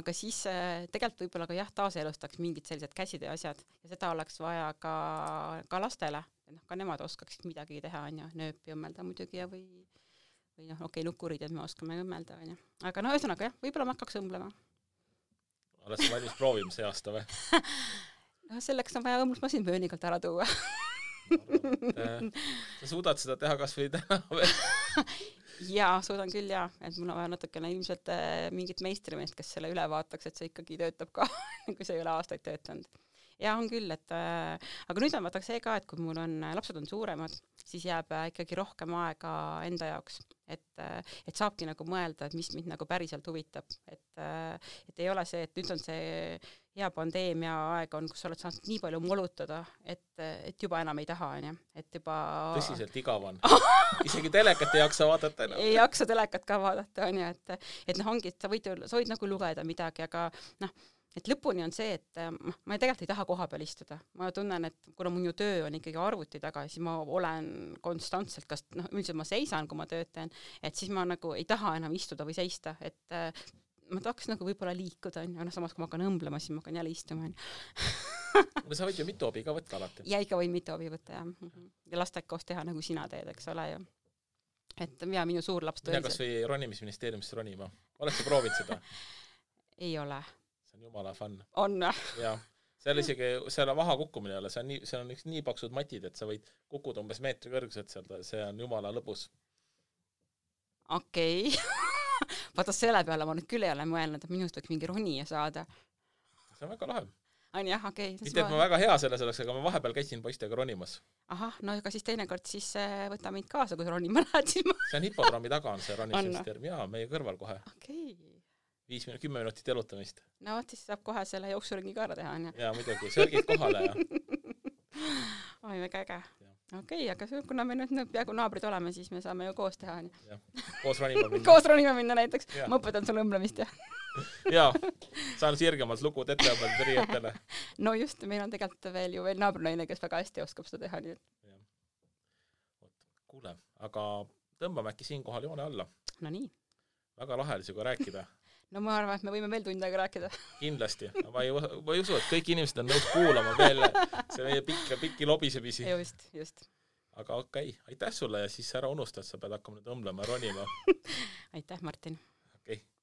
aga siis äh, tegelikult võib-olla ka jah, taaselustaks mingid sellised käsitöö asjad ja seda oleks vaja ka, ka lastele, et noh, ka nemad oskaksid midagi teha, onju, nööpi õmmelda muidugi ja või või noh, okei okay,, nukurid, et me oskame õmmelda, onju. aga no ühesõnaga jah, võib-olla ma hakkaks õmblema. Oled sa valmis proovima see aasta või? No selleks on vaja õmblusmasin pööningult ära tuua. Sa suudad seda teha kas või täna või? Jaa, suudan küll jaa, et mul on vaja natukene ilmselt äh, mingit meistrimeest, kes selle üle vaataks, et see ikkagi töötab ka kui see ei ole aastaid töötanud. jaa, on küll, et äh, aga nüüd on vaata see ka, et kui mul on, lapsed on suuremad, siis jääb äh, ikkagi rohkem aega enda jaoks, et, äh, et saabki nagu mõelda, et mis mind nagu päriselt huvitab, et, äh, et ei ole see, et nüüd on see hea pandeemia aeg on, kus sa oled saanud nii palju molutada, et, et juba enam ei taha, onju, et juba tõsiselt igav on. Isegi telekat ei jaksa vaadata enam ei jaksa telekat ka vaadata, onju, et, et noh, ongi, et sa võid ju, sa võid nagu lugeda midagi, aga noh, et lõpuni on see, et noh, ma tegelikult ei taha koha peal istuda, ma tunnen, et kuna mu töö on ikkagi arvuti taga, siis ma olen konstantselt, kas noh, üldiselt ma seisan, kui ma tööd teen, et siis ma nagu ei taha enam istuda või seista, et äh, ma tahaks nagu võib-olla liikuda, onju, noh samas kui ma hakkan õmblema, siis ma hakkan jälle istuma, onju. no sa võid ju mitu hobi ka võtta alati. ja ikka võin mitu hobi võtta, jah. Mhm. ja lastega koos teha, nagu sina teed, eks ole ju et ja minu suur laps mine kas või ronimisministeeriumisse ronima, oled sa proovinud seda ei ole see on jumala fun. on või? jah, seal isegi, seal on vaha kukkumine ei ole, see on nii, seal on üks nii paksud matid, et sa võid kukkuda umbes meetri kõrguselt sealt, see on jumala lõbus. okei okay. vaata selle peale ma nüüd küll ei ole mõelnud, et minust võiks mingi ronija saada. see on väga lahe. on jah, okei okay.. mitte, et ma väga hea selles oleks, aga ma vahepeal käisin poistega ronimas. ahah, no ega siis teinekord siis äh, võta mind kaasa, kui sa ronima lähed, siis ma see on hipodroomi taga on see ronimisministeerium, jaa, meie kõrval kohe. okei okay viis minut, kümme minutit jalutamist. no vot, siis saab kohe selle jooksuringi ka ära teha, onju. jaa, muidugi, sörgid kohale ja oi, väga äge. okei okay,, aga see, kuna me nüüd peaaegu naabrid oleme, siis me saame ju koos teha, onju. jah, koos ronima minna koos ronima minna näiteks. ma õpetan sulle õmblemist ja jaa, saan sirgemalt lugud ette õmmelda riietele. no just, meil on tegelikult veel ju veel naabrinaine, kes väga hästi oskab seda teha, nii et. kuule, aga tõmbame äkki siinkohal joone alla. Nonii. väga lahe oli sinuga rääkida no ma arvan, et me võime veel tund aega rääkida. kindlasti, ma ei, ma ei usu, et kõik inimesed on nõus kuulama veel see meie pikka, pikki lobisemisi. just, just. aga okei okay., aitäh sulle ja siis ära unusta, et sa pead hakkama nüüd õmblema ronima aitäh, Martin! okei okay